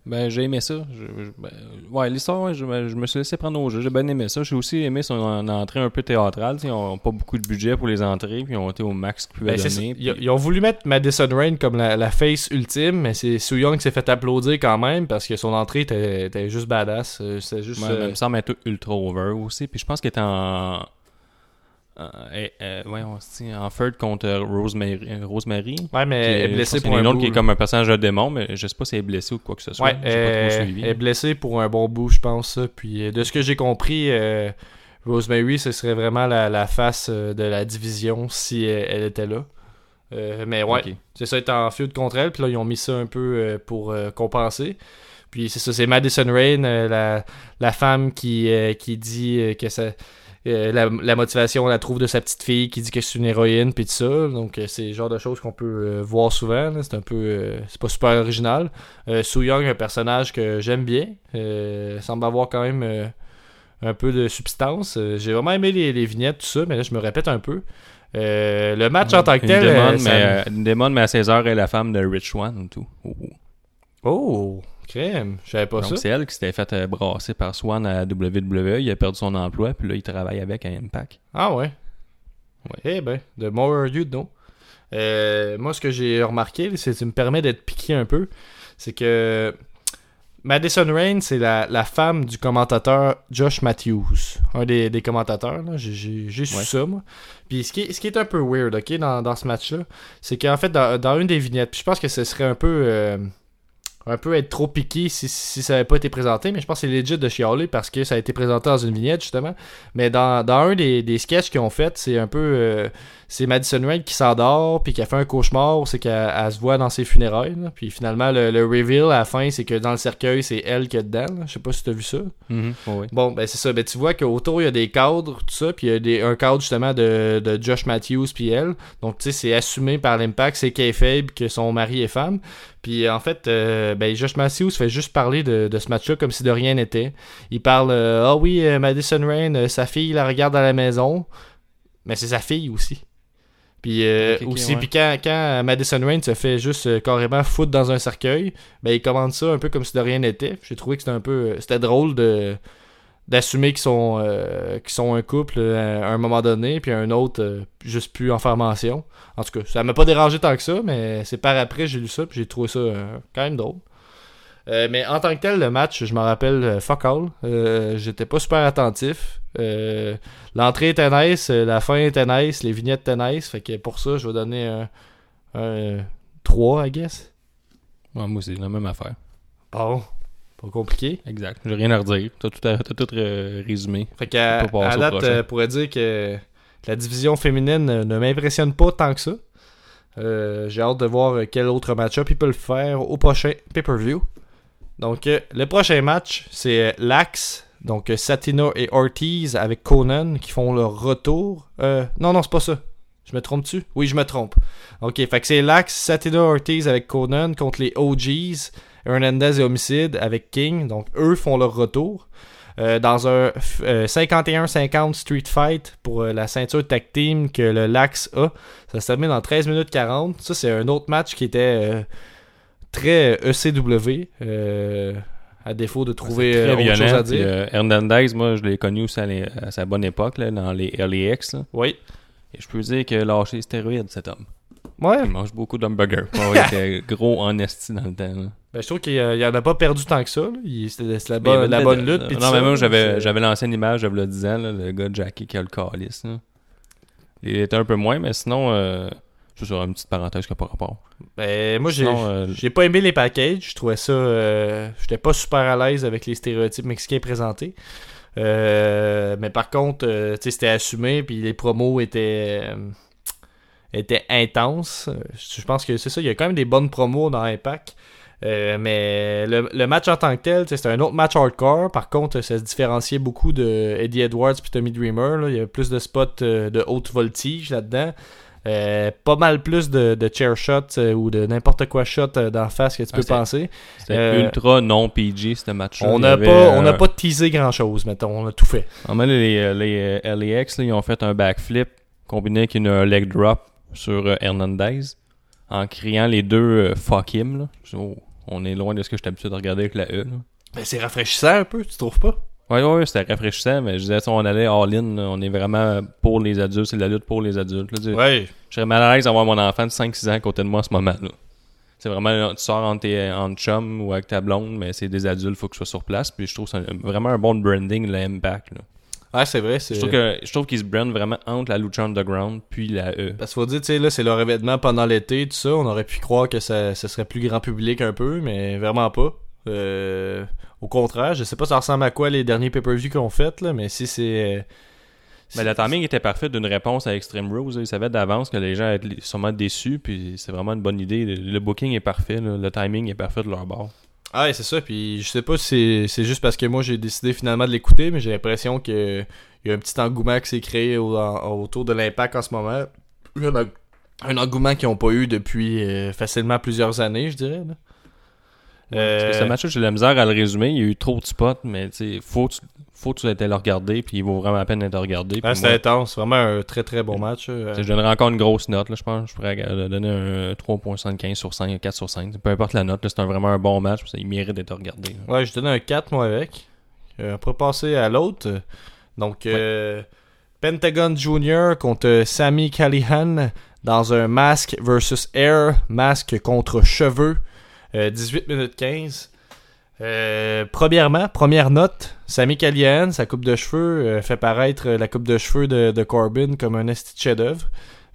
Ben, j'ai aimé ça. Je- je- ben, ouais, l'histoire, ouais, je, je me suis laissé prendre au jeu. J'ai bien aimé ça. J'ai aussi aimé son en- entrée un peu théâtrale. Ils n'ont pas beaucoup de budget pour les entrées, puis ils ont été au max qu'ils pouvaient Ben, c'est donner. Ils, puis- ils ont voulu mettre Madison Rain comme la, la face ultime, mais c'est Soo Young qui s'est fait applaudir quand même parce que son entrée était, était juste badass. Euh, C'était juste. Ouais, euh, me semble être ultra over aussi. Puis je pense qu'elle était en. Eh, euh, ouais, en third contre euh, Rosemary. euh, Rosemary. ouais, mais Qui elle est blessée pour un une autre bout. qui est comme un personnage de démon, mais je sais pas si elle est blessée ou quoi que ce soit. Ouais, J'ai pas euh, trop suivi. elle est blessée pour un bon bout, je pense. Puis euh, de ce que j'ai compris, euh, Rosemary, ce serait vraiment la, la face euh, de la division si elle, elle était là. Euh, mais ouais, c'est ça, être en feud contre elle. Puis là, ils ont mis ça un peu euh, pour euh, compenser. Puis c'est ça, c'est Madison Rain, euh, la, la femme qui, euh, qui dit euh, que ça. Euh, la, la motivation, on la trouve de sa petite fille qui dit que c'est une héroïne, puis tout ça. Donc, euh, c'est le genre de choses qu'on peut euh, voir souvent. C'est un peu. c'est pas super original. Soo Young, un personnage que j'aime bien. Semble avoir quand même un peu de substance. J'ai vraiment aimé les, les vignettes, tout ça, mais là, je me répète un peu. Le match en tant que tel. démon, mais, me- une démon, mais à 16h, est la femme de Rich One ou tout. Oh. Oh, crème. Je savais pas Donc ça. c'est elle qui s'était fait euh, brasser par Swan à WWE. Il a perdu son emploi, puis là, il travaille avec à Impact. Ah ouais. Eh ben, the more you know. Euh, moi, ce que j'ai remarqué, c'est que ça me permet d'être piqué un peu, c'est que Madison Rain, c'est la, la femme du commentateur Josh Matthews, un des, des commentateurs. là. J'ai- su Ouais. ça, moi. Puis ce qui, est, ce qui est un peu weird, ok, dans, dans ce match-là, c'est qu'en fait, dans, dans une des vignettes, puis je pense que ce serait un peu... euh, un peu être trop piqué si, si ça n'avait pas été présenté, mais je pense que c'est legit de chialer parce que ça a été présenté dans une vignette, justement. Mais dans, dans un des, des sketchs qu'ils ont fait, c'est un peu. euh, c'est Madison Rain qui s'endort, puis qui a fait un cauchemar, c'est qu'elle elle se voit dans ses funérailles. là. Puis finalement, le, le reveal à la fin, c'est que dans le cercueil, c'est elle qui est dedans. là. Je sais pas si tu as vu ça. Mhm. Ouais. Bon, ben c'est ça. Ben tu vois qu'autour, il y a des cadres, tout ça, puis il y a des, un cadre justement de, de Josh Matthews puis elle. Donc, tu sais, c'est assumé par l'Impact, c'est kayfabe que son mari est femme. Puis en fait, euh, ben Josh Matthews fait juste parler de, de ce match-là comme si de rien n'était. Il parle, euh, ah oui, euh, Madison Rain, euh, sa fille la regarde à la maison, mais c'est sa fille aussi. Puis euh, aussi, ouais. puis quand, quand Madison Rain se fait juste euh, carrément foutre dans un cercueil, ben il commande ça un peu comme si de rien n'était. J'ai trouvé que c'était un peu, euh, c'était drôle de d'assumer qu'ils sont euh, qu'ils sont un couple euh, à un moment donné puis un autre euh, juste plus en formation. En tout cas ça m'a pas dérangé tant que ça mais c'est par après j'ai lu ça puis j'ai trouvé ça euh, quand même drôle. Mais en tant que tel le match je m'en rappelle fuck all. J'étais pas super attentif. L'entrée était nice la fin était nice les vignettes étaient nice. Fait que pour ça je vais donner un, un 3 I guess. Ouais, moi, c'est la même affaire. bon pas compliqué Exact. J'ai rien à redire. T'as tout, tout euh, résumé. Fait qu'à à date, euh, pourrait dire que la division féminine euh, ne m'impressionne pas tant que ça. Euh, J'ai hâte de voir quel autre match-up ils peuvent faire au prochain pay-per-view. Donc, le prochain match, c'est l'Axe. Donc, Satina et Ortiz avec Conan qui font leur retour. Non, non, c'est pas ça. Je me trompe-tu? Oui, je me trompe. Ok, fait que c'est l'Axe, Satina Ortiz avec Conan contre les OGs, Hernandez et Homicide avec King. Donc, eux font leur retour. Euh, dans un f- euh, 51-50 Street Fight pour euh, la ceinture tag team que le Lax a. Ça se termine en 13 minutes 40. Ça, c'est un autre match qui était très ECW. euh, à défaut de trouver euh, très autre chose à dire. Hernandez, moi, je l'ai connu aussi à, les- à sa bonne époque, là, dans les LAX. Oui. Et je peux dire a lâché les stéroïdes, cet homme. Ouais. Il mange beaucoup d'hamburgers. Il était [LAUGHS] gros en esti dans le temps. là. Ben, je trouve qu'il y en a pas perdu tant que ça. C'était la, bonne- la une bonne lutte. puis Non, mais moi, j'avais, j'avais l'ancienne image, j'avais le 10 ans, là, le gars Jackie qui a le calice. là. Il était un peu moins, mais sinon, euh, c'est sur une petite parenthèse qui n'a pas rapport. Ben, moi, j'ai euh, pas aimé les packages. Je trouvais ça. euh, J'étais pas super à l'aise avec les stéréotypes mexicains présentés. Euh, mais par contre, euh, c'était assumé. Puis les promos étaient. euh, étaient intenses. Euh, Je pense que c'est ça. Il y a quand même des bonnes promos dans Impact. Euh, mais le, le match en tant que tel, c'était un autre match hardcore. Par contre, ça se différenciait beaucoup de Eddie Edwards puis Tommy Dreamer. là. Il y avait plus de spots euh, de haute voltige là-dedans. Euh, pas mal plus de, de chair shots euh, ou de n'importe quoi shot euh, d'en face que tu Ah, peux c'est- penser. C'était ultra non PG, ce match-là. On n'a pas, on pas teasé grand chose, mettons. On a tout fait. En fait, les, les LAX, là, ils ont fait un backflip combiné avec une un leg drop sur Hernandez en criant les deux fuck him. Là. On est loin de ce que j'étais habitué de regarder avec la E. Là. Ben, c'est rafraîchissant un peu, tu trouves pas? Ouais, ouais, ouais, c'était rafraîchissant, mais je disais, si on allait all-in, là, on est vraiment pour les adultes, c'est de la lutte pour les adultes. là, tu sais. Ouais. Je serais mal à l'aise d'avoir mon enfant de 5-6 ans à côté de moi en ce moment-là. C'est vraiment, tu sors en, tes, en chum ou avec ta blonde, mais c'est des adultes, faut que je sois sur place. Puis je trouve que c'est vraiment un bon branding, le Impact. Là. Ouais, c'est vrai. c'est- Je trouve que je trouve qu'ils se brandent vraiment entre la Lucha Underground puis la E. Parce qu'il faut dire, tu sais, là, c'est leur événement pendant l'été, tout ça. On aurait pu croire que ça, ça serait plus grand public un peu, mais vraiment pas. Euh, au contraire, je sais pas ça ressemble à quoi les derniers pay-per-view qu'ils ont fait, là, mais si c'est. euh, Mais le timing était parfait d'une réponse à Extreme Rules. Ils savaient d'avance que les gens être sûrement déçus, puis c'est vraiment une bonne idée. Le, le booking est parfait, là. le timing est parfait de leur bord. Ah ouais, c'est ça. Puis je sais pas si c'est juste parce que moi j'ai décidé finalement de l'écouter, mais j'ai l'impression que il y a un petit engouement qui s'est créé autour de l'impact en ce moment. Un, eng- un engouement qu'ils n'ont pas eu depuis euh, facilement plusieurs années, je dirais. Parce que Euh, ce match-là, j'ai de la misère à le résumer. Il y a eu trop de spots, mais sais, faut, que tu- faut que tu aies le regarder, puis il vaut vraiment la peine d'être regardé. Ah, c'était intense, vraiment un très très bon match. euh. tu sais, je donnerais encore une grosse note, là, je pense. Je pourrais euh, donner un 3.75 sur 5, 4 sur 5. Peu importe la note, c'est vraiment un bon match. Il mérite d'être regardé. là. Ouais, je donne un 4 moi avec. Euh, on pourrait passer à l'autre. Donc, euh, Pentagon Jr. contre Sammy Callihan dans un masque versus air, masque contre cheveux. Euh, 18 minutes 15. Euh, premièrement, première note, Sammy Callihan, sa coupe de cheveux, euh, fait paraître la coupe de cheveux de, de Corbin comme un esti chef-d'œuvre.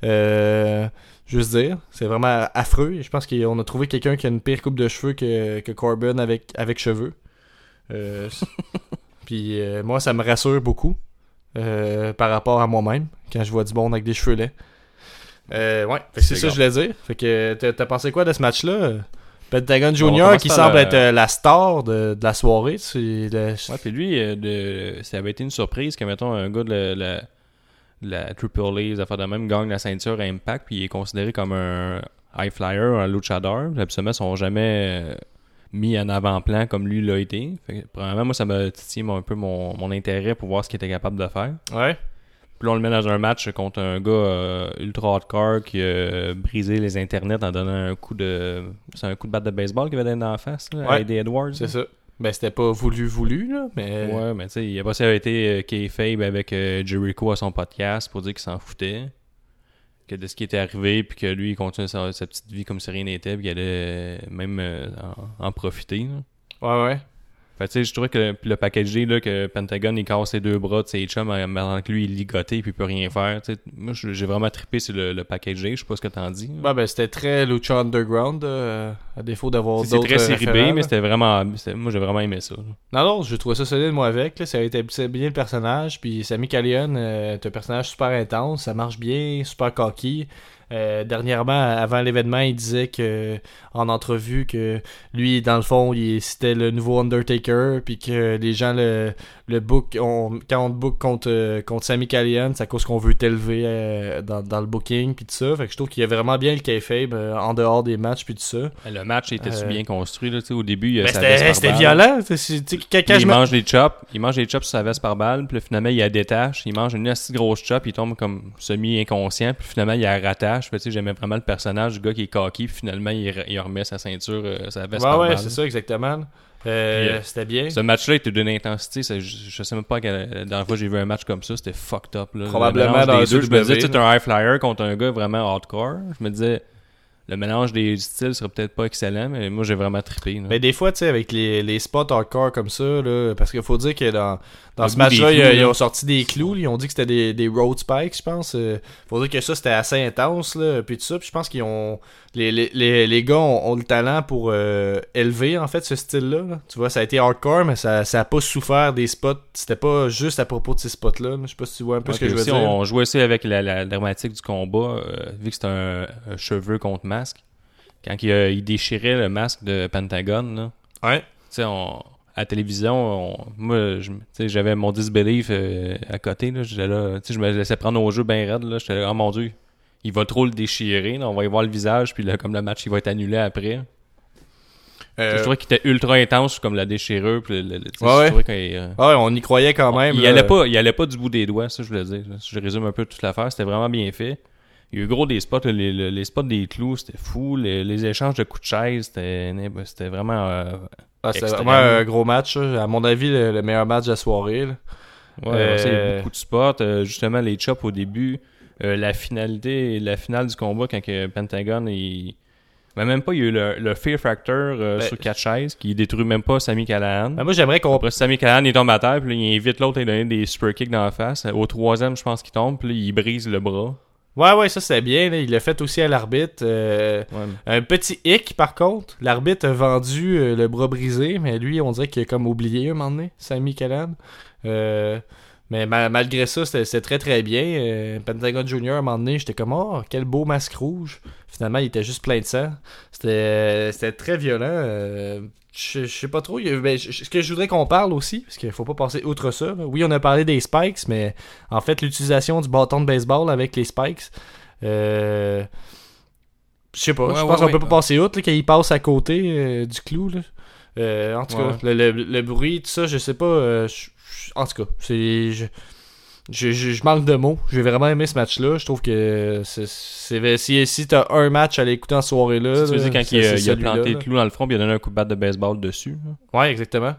Euh, juste dire, c'est vraiment affreux. Je pense qu'on a trouvé quelqu'un qui a une pire coupe de cheveux que, que Corbin avec, avec cheveux. Euh, [LAUGHS] Puis euh, moi, ça me rassure beaucoup euh, par rapport à moi-même quand je vois du monde avec des cheveux laids. Euh, ouais, c'est ça que je voulais dire. Fait que t'as pensé quoi de ce match-là? Pentagon commence qui semble le- être euh, la star de, de la soirée. Le- Ouais, puis lui, euh, de, ça avait été une surprise que, mettons, un gars de la, la, la Triple A, les affaires de même, gagne la ceinture à Impact, puis il est considéré comme un high flyer, un luchador. Absolument, ils sont jamais euh, mis en avant-plan comme lui l'a été. Fait que, premièrement, moi, ça m'a titillé un peu mon, mon intérêt pour voir ce qu'il était capable de faire. Ouais. Puis là, on le met dans un match contre un gars euh, ultra hardcore qui a brisé les internets en donnant un coup de. C'est un coup de batte de baseball qu'il avait donné dans la face, là, à. Eddie Edwards. C'est ça. Ben, c'était pas voulu, voulu, là, mais. Ouais, mais tu sais, il a pas ça été euh, kayfabe avec euh, Jericho à son podcast pour dire qu'il s'en foutait. Que de ce qui était arrivé, puis que lui, il continue sa, sa petite vie comme si rien n'était, puis qu'il allait même euh, en, en profiter. là. Ouais, ouais. Fait tu sais, je trouvais que le, le packagé, là, que Pentagon, il casse ses deux bras de ses chums en pendant que lui, il est ligoté, puis il peut rien faire. tu sais. moi, j'ai vraiment trippé sur le, le packagé, je sais pas ce que t'en dis. Ouais, ben, c'était très Lucha Underground, euh, à défaut d'avoir d'autres très série B, mais c'était vraiment. c'était- Moi, j'ai vraiment aimé ça. là. Non, non, je trouvais ça solide, moi, avec. Là, ça établissait bien le personnage. Puis Sammy Callihan euh, est un personnage super intense. Ça marche bien, super cocky. Euh, dernièrement, avant l'événement, il disait que en entrevue que lui, dans le fond, il c'était le nouveau Undertaker, puis que les gens le, le book, on, quand on te book contre, euh, contre Sammy Callihan, c'est à cause qu'on veut t'élever euh, dans, dans le booking, puis tout ça. Fait que je trouve qu'il y a vraiment bien le kayfabe euh, en dehors des matchs, puis tout ça. Le match était bien construit. Là, au début, Ben, c'était violent. Quand- je il me- mange des chops, il mange des chops sur sa veste par balle, puis finalement il la détache, il mange une assez grosse chop, il tombe comme semi-inconscient, puis finalement il la rattache. Fait, tu sais, j'aimais vraiment le personnage du gars qui est cocky, puis finalement il, re- il remet sa ceinture, euh, sa veste Ouais, ouais, c'est ça, exactement. Euh, euh, c'était bien. Ce match-là était d'une intensité, ça- je, je sais même pas quelle, la dernière fois j'ai vu un match comme ça, c'était fucked up. Là. Probablement dans des le deux, je me disais, tu un high flyer contre un gars vraiment hardcore. Je me disais, le mélange des styles serait peut-être pas excellent, mais moi j'ai vraiment trippé. là. Mais des fois, tu sais, avec les, les spots hardcore comme ça, là, parce qu'il faut dire que dans, dans ce match-là, ils, ont sorti des clous, ils ont dit que c'était des, des road spikes, je pense. Euh, faut dire que ça, c'était assez intense, là, puis tout ça. Puis je pense qu'ils ont... Les, les, les, les gars ont, ont le talent pour euh, élever, en fait, ce style-là. là. Tu vois, ça a été hardcore, mais ça, ça a pas souffert des spots. C'était pas juste à propos de ces spots-là. là. Je sais pas si tu vois un peu ce que je veux dire. On jouait aussi avec la, la dramatique du combat, euh, vu que c'était un, un cheveu contre masque. Quand il, euh, il déchirait le masque de Pentagon, là, Ouais. tu sais, on- à la télévision, on- moi, j'avais mon disbelief euh, à côté, là, je me laissais prendre au jeu bien raide, là, j'étais là, oh mon dieu, il va trop le déchirer, là, on va y voir le visage, puis là, comme le match, il va être annulé après. Euh, Je trouvais qu'il était ultra intense, comme la déchirure, puis le- le- Ouais, je euh, ouais, on y croyait quand même. il allait pas, il allait pas du bout des doigts, ça je voulais dire. Je résume un peu toute l'affaire, c'était vraiment bien fait. Il y a eu gros des spots, les, les- spots des clous, c'était fou. Les, les échanges de coups de chaise, c'était c'était vraiment. euh, Ah, C'était vraiment un gros match. À mon avis, le, le meilleur match de la soirée. là. Ouais, Euh, ça, il y a eu beaucoup de spots. euh, justement, les chops au début. euh, la finalité, la finale du combat quand que Pentagon, il. Mais même pas, il y a eu le, le Fear Factor euh, Ben, sur quatre chaises qui détruit même pas Sami Callahan. Ben, moi, j'aimerais qu'on Après, Sami Callahan, il tombe à terre, puis là, il invite l'autre à lui donner des super kicks dans la face. Au troisième, je pense qu'il tombe, puis là, il brise le bras. Ouais, ouais, ça c'était bien. là. Il l'a fait aussi à l'arbitre. euh, Ouais. un petit hic, par contre. L'arbitre a vendu euh, le bras brisé, mais lui, on dirait qu'il a comme oublié un moment donné, Sami Callan. Euh, mais ma- malgré ça, c'était très très bien. Euh, Pentagon Junior, à un moment donné, j'étais comme, oh, quel beau masque rouge. Finalement, il était juste plein de sang. C'était très violent. euh, je, sais pas trop. ben, ce que je voudrais qu'on parle aussi, parce qu'il faut pas passer outre ça. là. Oui, on a parlé des spikes, mais en fait, l'utilisation du bâton de baseball avec les spikes. Euh, je sais pas, Ouais, je ouais, pense qu'on ouais. peut pas passer outre là, quand il passe à côté du clou. Là. En tout cas, le, le- le bruit, tout ça, je sais pas. je- en tout cas, c'est. Je, je, je- je manque de mots. J'ai vraiment aimé ce match-là. Je trouve que c'est, c'est- si, si t'as un match à l'écouter en soirée là, Si tu veux dire quand il, il a planté le clou dans le front, puis il a donné un coup de batte de baseball dessus. là. Ouais, exactement.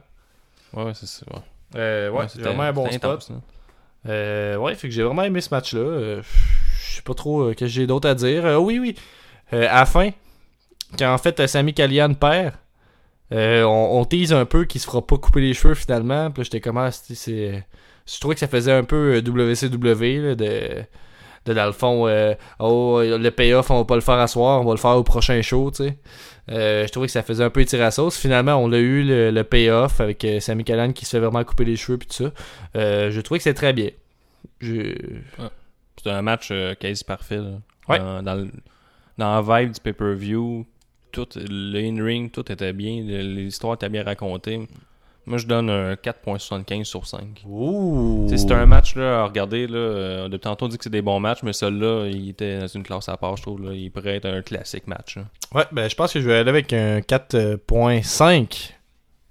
Ouais, c'est ça. Ouais, Euh, ouais, Ouais, c'est vraiment un bon spot. intense, là. Euh, ouais, fait que j'ai vraiment aimé ce match-là. Euh, je sais pas trop euh, que j'ai d'autre à dire. Oui, oui. À la fin, quand en fait Sami Callihan perd, euh, on, on tease un peu qu'il se fera pas couper les cheveux finalement. Puis j'étais comme, ah, c'est- c'est. Je trouvais que ça faisait un peu euh, WCW là, de. De dans le fond, euh, oh, le payoff, on va pas le faire à soir, on va le faire au prochain show, tu sais. Euh, je trouvais que ça faisait un peu tirer à la sauce. Finalement, on a eu le, le payoff avec euh, Sami Callihan qui se fait vraiment couper les cheveux puis tout ça. Euh, je trouvais que c'est très bien. Je... C'était un match euh, quasi parfait. là. Ouais. Dans, dans, le- dans la vibe du pay-per-view, tout, le in-ring, tout était bien. L'histoire était bien racontée. Moi, je donne un 4.75 sur 5. Ouh. Tu sais, C'était un match là, à regarder. Là, euh, depuis tantôt, on dit que c'est des bons matchs, mais celui-là, il était dans une classe à part, je trouve. Là. Il pourrait être un classique match. là. Ouais, ben je pense que je vais aller avec un 4.5.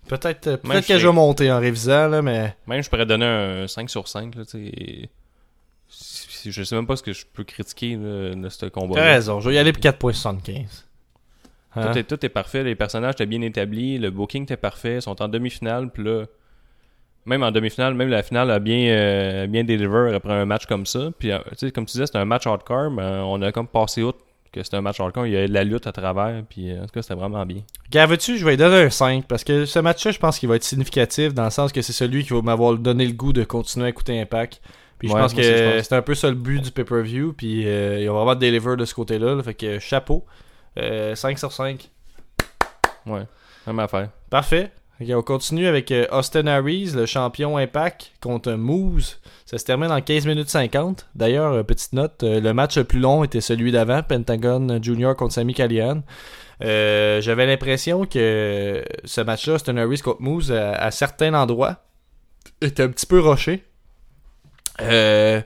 Peut-être euh, je que je vais monter en révisant, là, mais. Même, je pourrais donner un 5 sur 5. Là, tu sais. Si- si- Je sais même pas ce que je peux critiquer là, de ce combat. T'as raison, je vais y aller pour 4.75. Hein? Tout, est, tout est parfait, les personnages étaient bien établis, le booking était parfait, ils sont en demi-finale, puis là, même en demi-finale, même la finale a bien, euh, bien deliver après un match comme ça. Puis, euh, tu sais, comme tu disais, c'était un match hardcore, mais euh, on a comme passé outre que c'était un match hardcore, il y avait de la lutte à travers, puis euh, en tout cas, c'était vraiment bien. Gars, veux-tu, je vais donner un 5 parce que ce match-là, je pense qu'il va être significatif dans le sens que c'est celui qui va m'avoir donné le goût de continuer à écouter Impact. Puis je pense que c'est un peu ça le but du pay-per-view. Puis euh, il va vraiment deliver de ce côté-là. là. fait que chapeau. Euh, 5 sur 5. Ouais, même affaire. Parfait. Ok, on continue avec euh, Austin Harris, le champion Impact, contre Moose. Ça se termine en 15 minutes 50. D'ailleurs, euh, petite note, euh, le match le plus long était celui d'avant, Pentagon Junior contre Sami Callihan. Euh, J'avais l'impression que ce match-là, Austin Harris contre Moose, à, à certains endroits, était un petit peu rushé. Euh,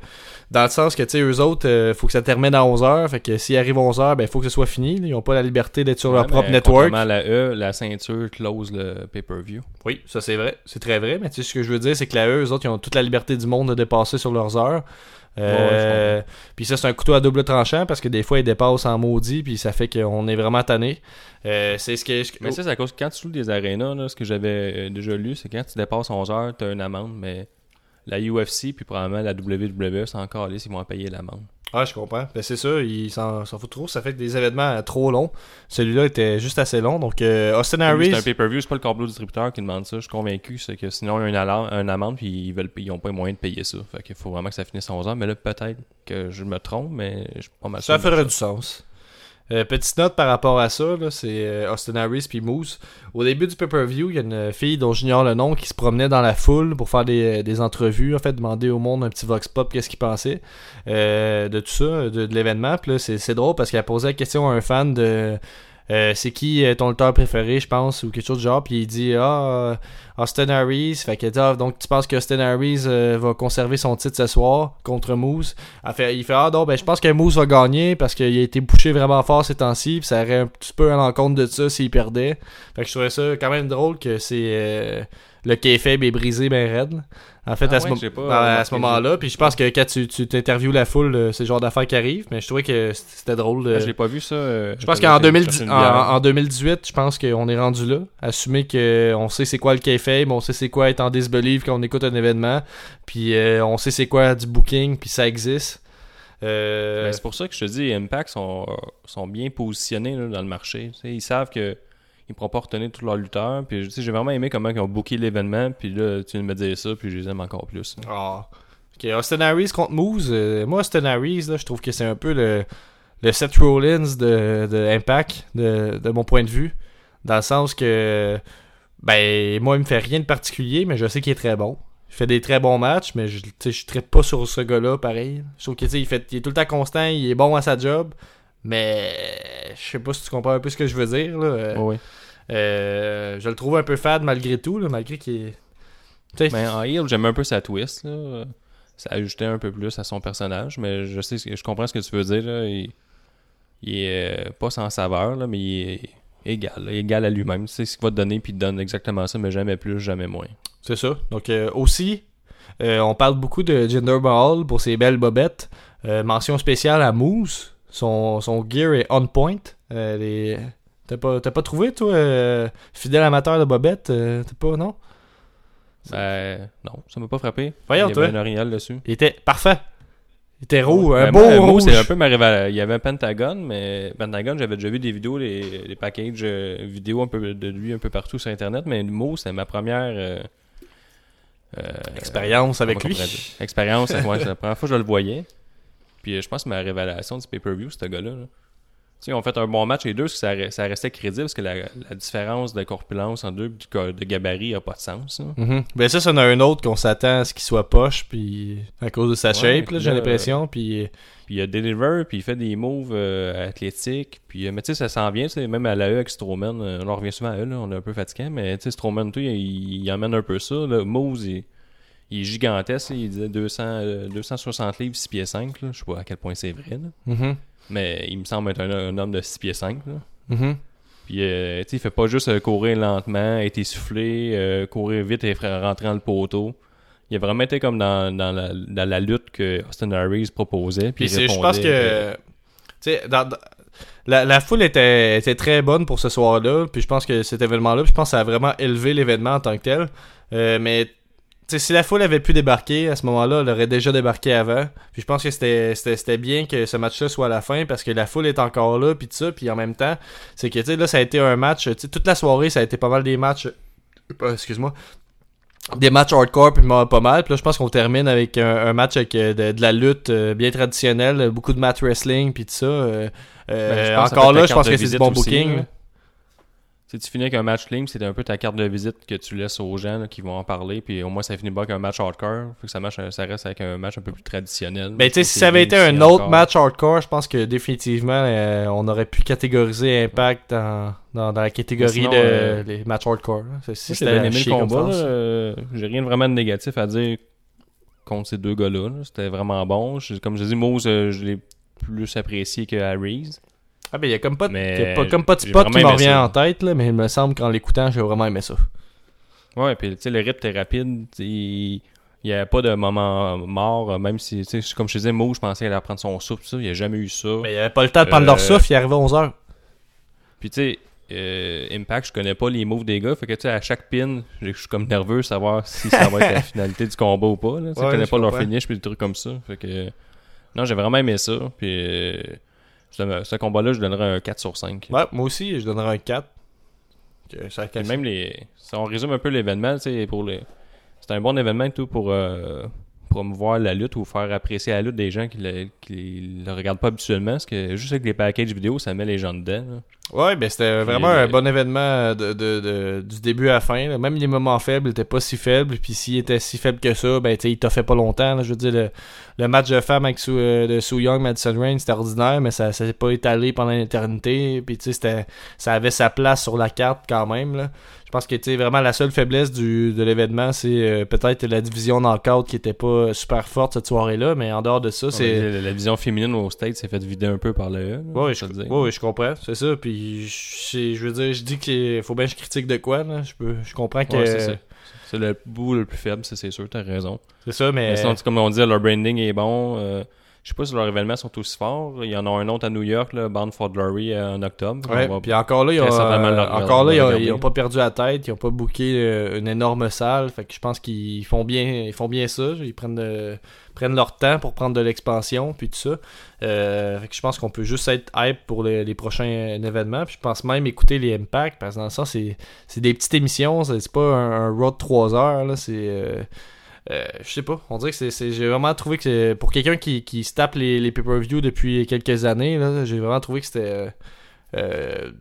dans le sens que, tu sais, eux autres, euh, faut que ça termine à 11h. Fait que s'ils arrivent à 11h, ben, faut que ce soit fini. Ils n'ont pas la liberté d'être sur leur propre network. la E, la ceinture close le pay-per-view. Oui, ça c'est vrai. C'est très vrai. Mais tu sais, ce que je veux dire, c'est que là, eux, eux autres, ils ont toute la liberté du monde de dépasser sur leurs heures. Euh, puis ça, c'est un couteau à double tranchant parce que des fois, ils dépassent en maudit. Puis ça fait qu'on est vraiment tanné. Euh, c'est ce que. Mais ça, c'est à cause que quand tu joues des arénas, là, ce que j'avais euh, déjà lu, c'est quand tu dépasses 11 heures, tu as une amende, mais la UFC puis probablement la WWE, c'est encore là, ils vont payer l'amende. Ah, je comprends. Ben, c'est ça, ils s'en foutent trop. Ça fait que des événements euh, trop longs. Celui-là était juste assez long. Donc, euh, Austin Harris. C'est un pay-per-view, c'est pas le câble distributeur qui demande ça. Je suis convaincu, c'est que sinon, il y a une, amende, puis ils veulent ils ont pas les moyens de payer ça. Fait qu'il faut vraiment que ça finisse à 11 heures. Mais là, peut-être que je me trompe, mais je suis pas mal Ça ferait du sens. Euh, petite note par rapport à ça, c'est euh, Austin Harris puis Moose. Au début du pay-per-view, il y a une fille dont j'ignore le nom qui se promenait dans la foule pour faire des, des entrevues, en fait, demander au monde un petit vox pop qu'est-ce qu'il pensait euh, de tout ça, de, l'événement. Puis c'est drôle parce qu'elle posait la question à un fan de euh, c'est qui euh, ton lutteur préféré, je pense, ou quelque chose du genre. Puis il dit Ah, euh, Austin Harris. Fait dit Ah, donc tu penses que Austin Harris euh, va conserver son titre ce soir contre Moose? Fait, Il fait Ah, non, ben je pense que Moose va gagner parce qu'il a été bouché vraiment fort ces temps-ci. Puis ça aurait un petit peu à l'encontre de ça s'il perdait. Fait que je trouvais ça quand même drôle que c'est. Euh, le kayfabe est brisé ben raide. là. En fait, Ah à ce, ouais, pas à- à remarqué ce moment-là, puis je pense que quand tu, tu t'interviews la foule, euh, c'est le genre d'affaires qui arrivent, mais je trouvais que c'était drôle. de- Ah, je l'ai pas vu ça. euh, je pense qu'en été 2010 chercher une en, bière. en 2018, je pense qu'on est rendu là. Assumer qu'on sait c'est quoi le kayfabe, on sait c'est quoi être en disbelief quand on écoute un événement, puis euh, on sait c'est quoi du booking, puis ça existe. Euh, Ben, c'est pour ça que je te dis, Impact sont, sont bien positionnés là, dans le marché. Ils savent que ils pourront pas retenir tous leurs lutteurs. Puis tu sais, j'ai vraiment aimé comment ils ont booké l'événement. Puis là, tu viens de me dire ça, puis je les aime encore plus. Ah. Ok, Austin Harris contre Moose. euh, moi, Austin Harris, là, je trouve que c'est un peu le, le Seth Rollins de, de Impact, de, de mon point de vue. Dans le sens que, ben, moi, il me fait rien de particulier, mais je sais qu'il est très bon. Il fait des très bons matchs, mais je, je traite pas sur ce gars-là pareil. Je trouve que, tu sais, il, fait, il est tout le temps constant, il est bon à sa job, mais je sais pas si tu comprends un peu ce que je veux dire. Là. Euh, oui. Euh, je le trouve un peu fade malgré tout, là, malgré qu'il est. Mais en heel, j'aime un peu sa twist. Là. Ça ajoutait un peu plus à son personnage. Mais je sais, je comprends ce que tu veux dire. Là. Il, il est euh, pas sans saveur, là, mais il est égal. là, égal à lui-même. Tu sais ce qu'il va te donner, puis il te donne exactement ça, mais jamais plus, jamais moins. C'est ça. Donc euh, aussi, euh, on parle beaucoup de Jinder Mahal pour ses belles bobettes. Euh, mention spéciale à Moose. Son, son gear est on point. Les- T'as pas, t'as pas trouvé, toi, euh, fidèle amateur de bobettes? euh, T'as pas, non? Ben, non, ça m'a pas frappé. Voyons, il y toi. avait un orignal dessus. Il était parfait. Il était roux, un Ben, beau moi, moi, rouge. c'est un peu ma révélation. Il y avait un Pentagon, mais Pentagon, j'avais déjà vu des vidéos, les, les packages euh, vidéo un peu de lui un peu partout sur Internet, mais mot, c'est ma première euh, euh, Expérience avec comment lui. on pourrait dire? Expérience, [LAUGHS] ouais, c'est la première fois que je le voyais. Puis euh, je pense que ma révélation du pay-per-view, ce gars-là. là. Tu sais, ils ont fait un bon match les deux, parce que ça, ça restait crédible, parce que la, la différence de corpulence en deux, de, de gabarit, a pas de sens. Ben ça, c'en a un autre qu'on s'attend à ce qu'il soit poche, puis à cause de sa Ouais, shape, j'ai l'impression, puis... Puis il a deliver, puis il fait des moves euh, athlétiques. Puis, euh, mais tu sais, ça s'en vient, même à la E avec Strowman. euh, on en revient souvent à eux, là, on est un peu fatigué, mais tu sais, Strowman, il, il emmène un peu ça. Là. Moves, il, il est gigantesque, il disait 200, euh, 260 livres, 6 pieds 5. Là. Je sais pas à quel point c'est vrai, là. Mhm. Mais il me semble être un, un homme de 6 pieds 5. Là. Mhm. Puis, euh, tu sais, il fait pas juste euh, courir lentement, être essoufflé, euh, courir vite et rentrer dans le poteau. Il a vraiment été comme dans, dans, la, dans la lutte que Austin Harris proposait. Puis, je pense que. Tu sais, dans- dans- la, la foule était, était très bonne pour ce soir-là. Puis je pense que cet événement-là, je pense que ça a vraiment élevé l'événement en tant que tel. Euh, mais. Tu sais, si la foule avait pu débarquer à ce moment-là, elle aurait déjà débarqué avant. Puis je pense que c'était bien que ce match-là soit à la fin parce que la foule est encore là, puis tout ça. Puis en même temps, c'est que tu sais, là, ça a été un match. tu sais, toute la soirée, ça a été pas mal des matchs. euh, Excuse-moi. Des matchs hardcore, puis pas mal. Puis là, je pense qu'on termine avec un, un match avec euh, de, de la lutte euh, bien traditionnelle, beaucoup de mat wrestling, puis tout ça. euh, Ben, encore là, je pense que c'est du bon booking. là. Si tu finis avec un match clean, c'est un peu ta carte de visite que tu laisses aux gens là, qui vont en parler, puis au moins ça finit pas avec un match hardcore. Faut que ça, reste avec un match un peu plus traditionnel. Ben, tu sais, si ça avait été un autre encore. match hardcore, je pense que définitivement, euh, on aurait pu catégoriser Impact dans, dans, dans la catégorie sinon, de euh, les matchs hardcore. Si c'était comme combat. Euh, J'ai rien de vraiment de négatif à dire contre ces deux gars-là. là. C'était vraiment bon. Je- comme je dis, Mose, je l'ai plus apprécié que Harry's. Ah, ben, il y a comme pas, de- Mais a pas, comme pas de spot qui me revient en tête, là, mais il me semble qu'en l'écoutant, j'ai vraiment aimé ça. Ouais, puis tu sais, le rythme était rapide. Il n'y avait pas de moment mort, même si, tu sais, comme je disais, Mo, je pensais qu'elle allait prendre son souffle, ça. Il n'y a jamais eu ça. Mais il n'y avait pas le temps de prendre Euh, leur souffle, il arrivait à 11h. Puis tu sais, euh, Impact, je connais pas les moves des gars. Fait que tu sais, à chaque pin, je suis comme nerveux de savoir si ça va être la [LAUGHS] finalité du combat ou pas. Là. Ouais, je connais pas leur finish puis des trucs comme ça. Fait que. Non, j'ai vraiment aimé ça. Puis euh, ce, ce combat-là, je donnerais un 4 sur 5. Ouais, moi aussi, je donnerais un 4. Que ça Puis même les. Si on résume un peu l'événement, tu sais, pour les. C'est un bon événement et tout pour euh, promouvoir la lutte ou faire apprécier la lutte des gens qui le, qui le regardent pas habituellement. Parce que juste avec les packages vidéo, ça met les gens dedans. là. Ouais, ben c'était vraiment euh, un bon événement de, de, de- du début à la fin. là. Même les moments faibles étaient pas si faibles. Puis s'il était si faible que ça, ben tu sais, il t'a fait pas longtemps. là. Je veux dire, le, le match de femmes avec Su, euh, de Sue Young, Madison Rain, c'était ordinaire, mais ça s'est pas étalé pendant l'éternité. Puis tu sais, c'était- ça avait sa place sur la carte quand même. Là. Je pense que tu vraiment la seule faiblesse du, de l'événement, c'est euh, peut-être la division knockout qui était pas super forte cette soirée-là. Mais en dehors de ça, c'est. La, la vision féminine au States s'est fait vider un peu par le E. Ouais, je ouais, je comprends, c'est ça. Puis, je, je veux dire, je dis qu'il faut bien que je critique de quoi, là. Je, peux, je comprends que Ouais, c'est le bout le plus faible, c'est sûr, t'as raison. C'est ça, mais. Mais sinon, comme on dit, leur branding est bon. euh, je sais pas si leurs événements sont aussi forts. Il y en a un autre à New York, là, Bound for Glory, euh, en octobre. Ouais, puis encore là, ils ont, le euh, encore là, ils ont pas perdu la tête, ils ont pas booké euh, une énorme salle, fait que je pense qu'ils font bien, ils font bien ça, ils prennent, euh, prennent leur temps pour prendre de l'expansion, puis tout ça. Euh, fait que je pense qu'on peut juste être hype pour les, les prochains événements, puis je pense même écouter les Impact, parce que dans le sens, c'est, c'est des petites émissions, c'est pas un, un road de 3 heures, là, c'est... euh, je sais pas, on dirait que c'est, j'ai vraiment trouvé que c'est, pour quelqu'un qui, qui se tape les, les pay-per-view depuis quelques années, là, j'ai vraiment trouvé que c'était euh, euh,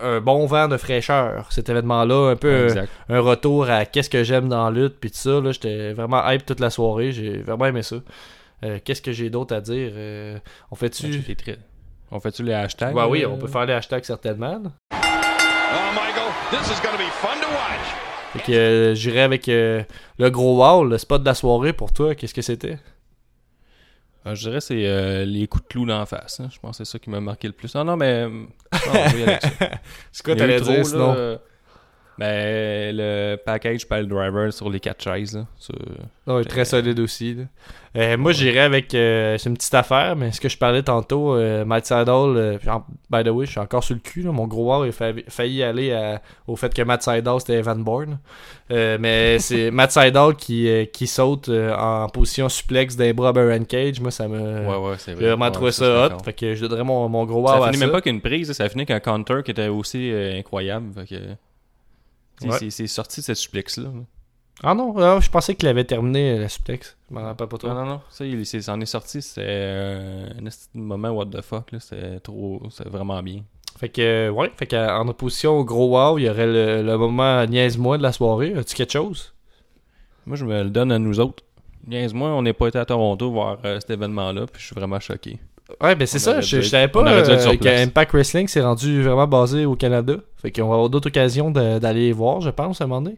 un bon vent de fraîcheur, cet événement-là, un peu un retour à qu'est-ce que j'aime dans la lutte, puis tout ça, là, j'étais vraiment hype toute la soirée, j'ai vraiment aimé ça. Euh, qu'est-ce que j'ai d'autre à dire? Euh, On fait-tu... Très- On fait-tu les hashtags? Ouais, oui, on peut faire les hashtags certainement. Oh, Michael, this is going to be fun to watch. Fait que euh, j'irai avec euh, le gros wow, le spot de la soirée pour toi, qu'est-ce que c'était? Euh, je dirais que c'est euh, les coups de clou d'en face. hein. Je pense que c'est ça qui m'a marqué le plus. Ah non, mais... euh, non, on va y aller avec ça. [LAUGHS] C'est quoi Il y a eu t'allais trop, dire là, sinon euh, Ben, le package pile driver sur les quatre chaises. Là, ça- Ouais, très solide aussi. là. Euh, moi, j'irais avec. euh, c'est une petite affaire, mais ce que je parlais tantôt, euh, Matt Seidel, euh, by the way, je suis encore sur le cul. là, mon gros il a fa- failli aller à- au fait que Matt Seidel c'était Evan Bourne. Euh, mais c'est [LAUGHS] Matt Seidel qui, qui saute en position suplex d'un bras Baron Cage. Moi, ça me. Ouais, ouais, c'est vrai. J'ai vraiment Ouais, trouvé ça, hot. Fait que je donnerais mon, mon gros wow Ça à finit ça. même pas qu'une prise, ça finit qu'un counter qui était aussi incroyable. Fait que, Ouais. c'est- sorti de cette suplex-là. Ah non, ah, je pensais qu'il avait terminé la suplex. Je m'en rappelle pas trop. Non, non, non. Ça, il c'est- ça en est sorti. C'était euh, un moment what the fuck. C'était trop. C'était vraiment bien. Fait que, euh, ouais, fait qu'en opposition au gros wow, il y aurait le, le moment niaise-moi de la soirée. As-tu quelque chose? Moi, je me le donne à nous autres. Niaise-moi, on n'est pas été à Toronto voir euh, cet événement-là, puis je suis vraiment choqué. Ouais, ben c'est ça. Je, savais pas euh, qu'Impact Wrestling s'est rendu vraiment basé au Canada. Fait qu'on va avoir d'autres occasions d'aller les voir, je pense, à un moment donné.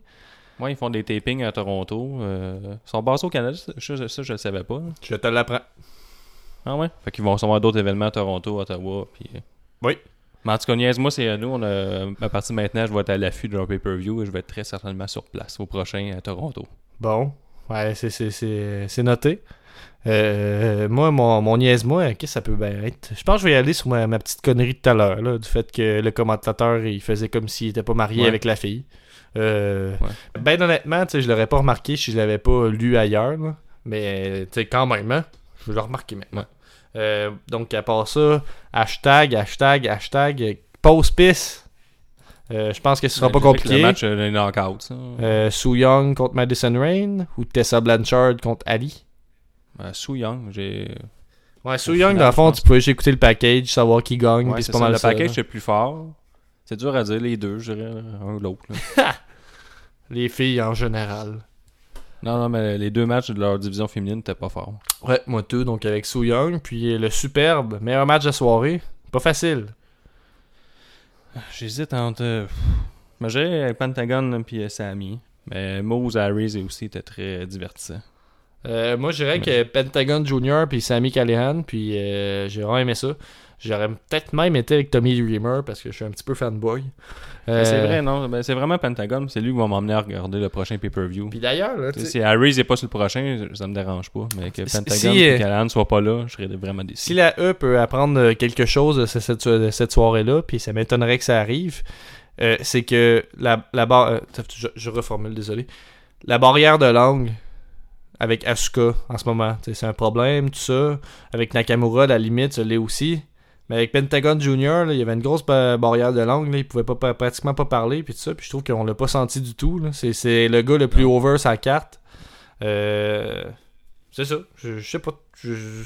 Moi, ils font des tapings à Toronto. euh, ils sont basés au Canada, ça, ça, ça, je le savais pas. Je te l'apprends. Ah ouais? Fait qu'ils vont avoir d'autres événements à Toronto, Ottawa, puis... euh, Oui. Mais en tout cas, niaise-moi, c'est à nous. On a, à partir de maintenant, je vais être à l'affût de leur pay-per-view et je vais être très certainement sur place au prochain à Toronto. Bon. Ouais, c'est- c'est- c'est c'est noté. Euh, moi, mon, mon niaise-moi, qu'est-ce que ça peut bien être Je pense que je vais y aller sur ma, ma petite connerie de tout à l'heure, du fait que le commentateur, il faisait comme s'il était pas marié Ouais. avec la fille. Euh, Ouais. Ben honnêtement, je l'aurais pas remarqué si je l'avais pas lu ailleurs, là. mais quand même, hein, je vais le remarquer maintenant. Euh, donc, à part ça, hashtag, hashtag, hashtag, pause pisse. Euh, je pense que ce sera Ouais, pas compliqué. Le match, euh, les knockouts, Young contre Madison Rain ou Tessa Blanchard contre Ali? Euh, Young, j'ai... Ouais, Au Young, dans le fond, tu peux juste écouter le package, savoir qui gagne, Ouais, puis c'est pas ça, mal le ça, package, c'est plus fort. C'est dur à dire, les deux, je dirais, un ou l'autre. [LAUGHS] Les filles en général. non, non, mais les deux matchs de leur division féminine n'étaient pas forts. Ouais, moi tout, donc avec Sue Young, puis le superbe, meilleur match de soirée. Pas facile. J'hésite entre... euh, Mais j'ai Pentagon et Sammy. Mais Moose Harris aussi était très divertissant. Euh, moi, je dirais que Pentagon Jr. puis Sammy Callahan, puis euh, j'ai vraiment aimé ça. J'aurais peut-être même été avec Tommy Dreamer parce que je suis un petit peu fanboy. Euh, C'est vrai, non? Ben, c'est vraiment Pentagon. C'est lui qui va m'emmener à regarder le prochain pay-per-view. Puis d'ailleurs, là, Si Harris n'est pas sur le prochain, ça me dérange pas. Mais que Pentagon si, et euh, Callahan soient pas là, je serais vraiment déçu. Si la E peut apprendre euh, quelque chose de ce- cette, de cette soirée-là, puis ça m'étonnerait que ça arrive, euh, c'est que la, la barre. euh, je, je reformule, désolé. La barrière de langue avec Asuka en ce moment, c'est un problème, tout ça. Avec Nakamura, à la limite, ça l'est aussi. Mais avec Pentagon Junior, là, il y avait une grosse ba- barrière de langue, là, il pouvait pas, pratiquement pas parler, puis tout ça, puis je trouve qu'on l'a pas senti du tout. C'est, le gars le plus over sa carte. Euh, c'est ça. Je, je sais pas. Je, je-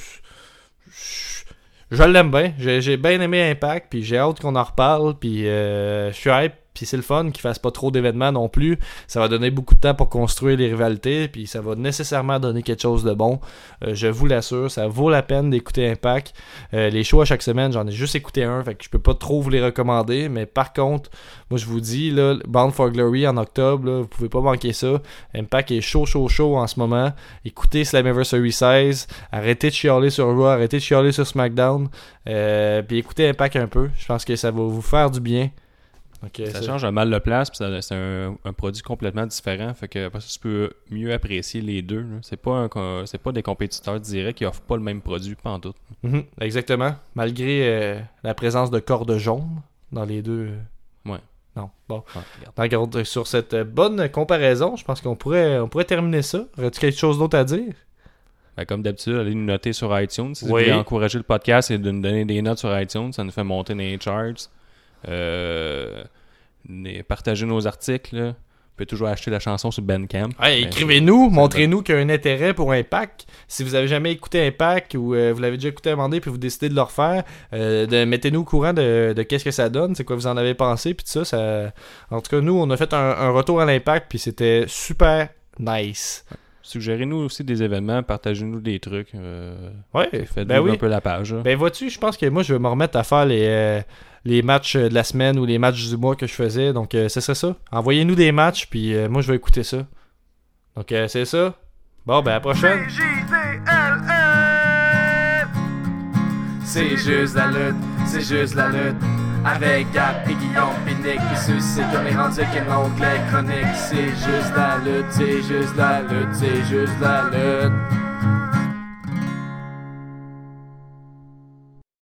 je- je l'aime bien. J'ai, j'ai bien aimé Impact, puis j'ai hâte qu'on en reparle, puis euh, je suis hype, puis c'est le fun qu'il fasse pas trop d'événements non plus. Ça va donner beaucoup de temps pour construire les rivalités, puis ça va nécessairement donner quelque chose de bon. Euh, je vous l'assure, ça vaut la peine d'écouter Impact. Euh, les shows à chaque semaine, j'en ai juste écouté un, fait que je peux pas trop vous les recommander, mais par contre, moi je vous dis, là, Bound for Glory en octobre, là, vous pouvez pas manquer ça. Impact est chaud, chaud, chaud en ce moment. Écoutez Slammiversary 16, arrêtez de chialer sur Raw, arrêtez de chialer sur SmackDown, euh, puis écoutez Impact un peu. Je pense que ça va vous faire du bien. Ça change un mal de place, puis c'est un, un produit complètement différent. Fait que après ça, tu peux mieux apprécier les deux. C'est pas, c'est pas des compétiteurs directs qui offrent pas le même produit, pas en tout. Mhm, exactement. Malgré euh, la présence de cordes jaunes dans les deux. euh, Ouais. Non, bon. Ouais, regarde. Donc, sur cette bonne comparaison, je pense qu'on pourrait, on pourrait terminer ça. Aurais-tu quelque chose d'autre à dire? Ben, comme d'habitude, allez nous noter sur iTunes. Si Oui. vous voulez encourager le podcast et de nous donner des notes sur iTunes, ça nous fait monter dans les charts. Euh, partager nos articles. là. Vous pouvez toujours acheter la chanson sur Bandcamp. Ouais, écrivez-nous, montrez-nous qu'il y a un intérêt pour un pack. Si vous avez jamais écouté un pack ou euh, vous l'avez déjà écouté moment donné puis vous décidez de le refaire, euh, mettez-nous au courant de, de qu'est-ce que ça donne, c'est quoi vous en avez pensé puis tout ça, ça. En tout cas, nous, on a fait un, un retour à l'impact puis c'était super nice. Suggérez-nous aussi des événements, partagez-nous des trucs. euh, Ouais, Faites-nous ben oui. un peu la page. là. Ben vois-tu, je pense que moi je vais me remettre à faire les, euh, les matchs de la semaine ou les matchs du mois que je faisais. Donc euh, ce serait ça. Envoyez-nous des matchs puis euh, moi je vais écouter ça. Donc euh, c'est ça. Bon ben à la prochaine. C'est juste la lutte, c'est juste la lutte. Avec Gap et Guillaume Pinique, puis ceux-ci comme les rendus qui l'onglet chronique. C'est juste la lutte, c'est juste la lutte, c'est juste la lutte.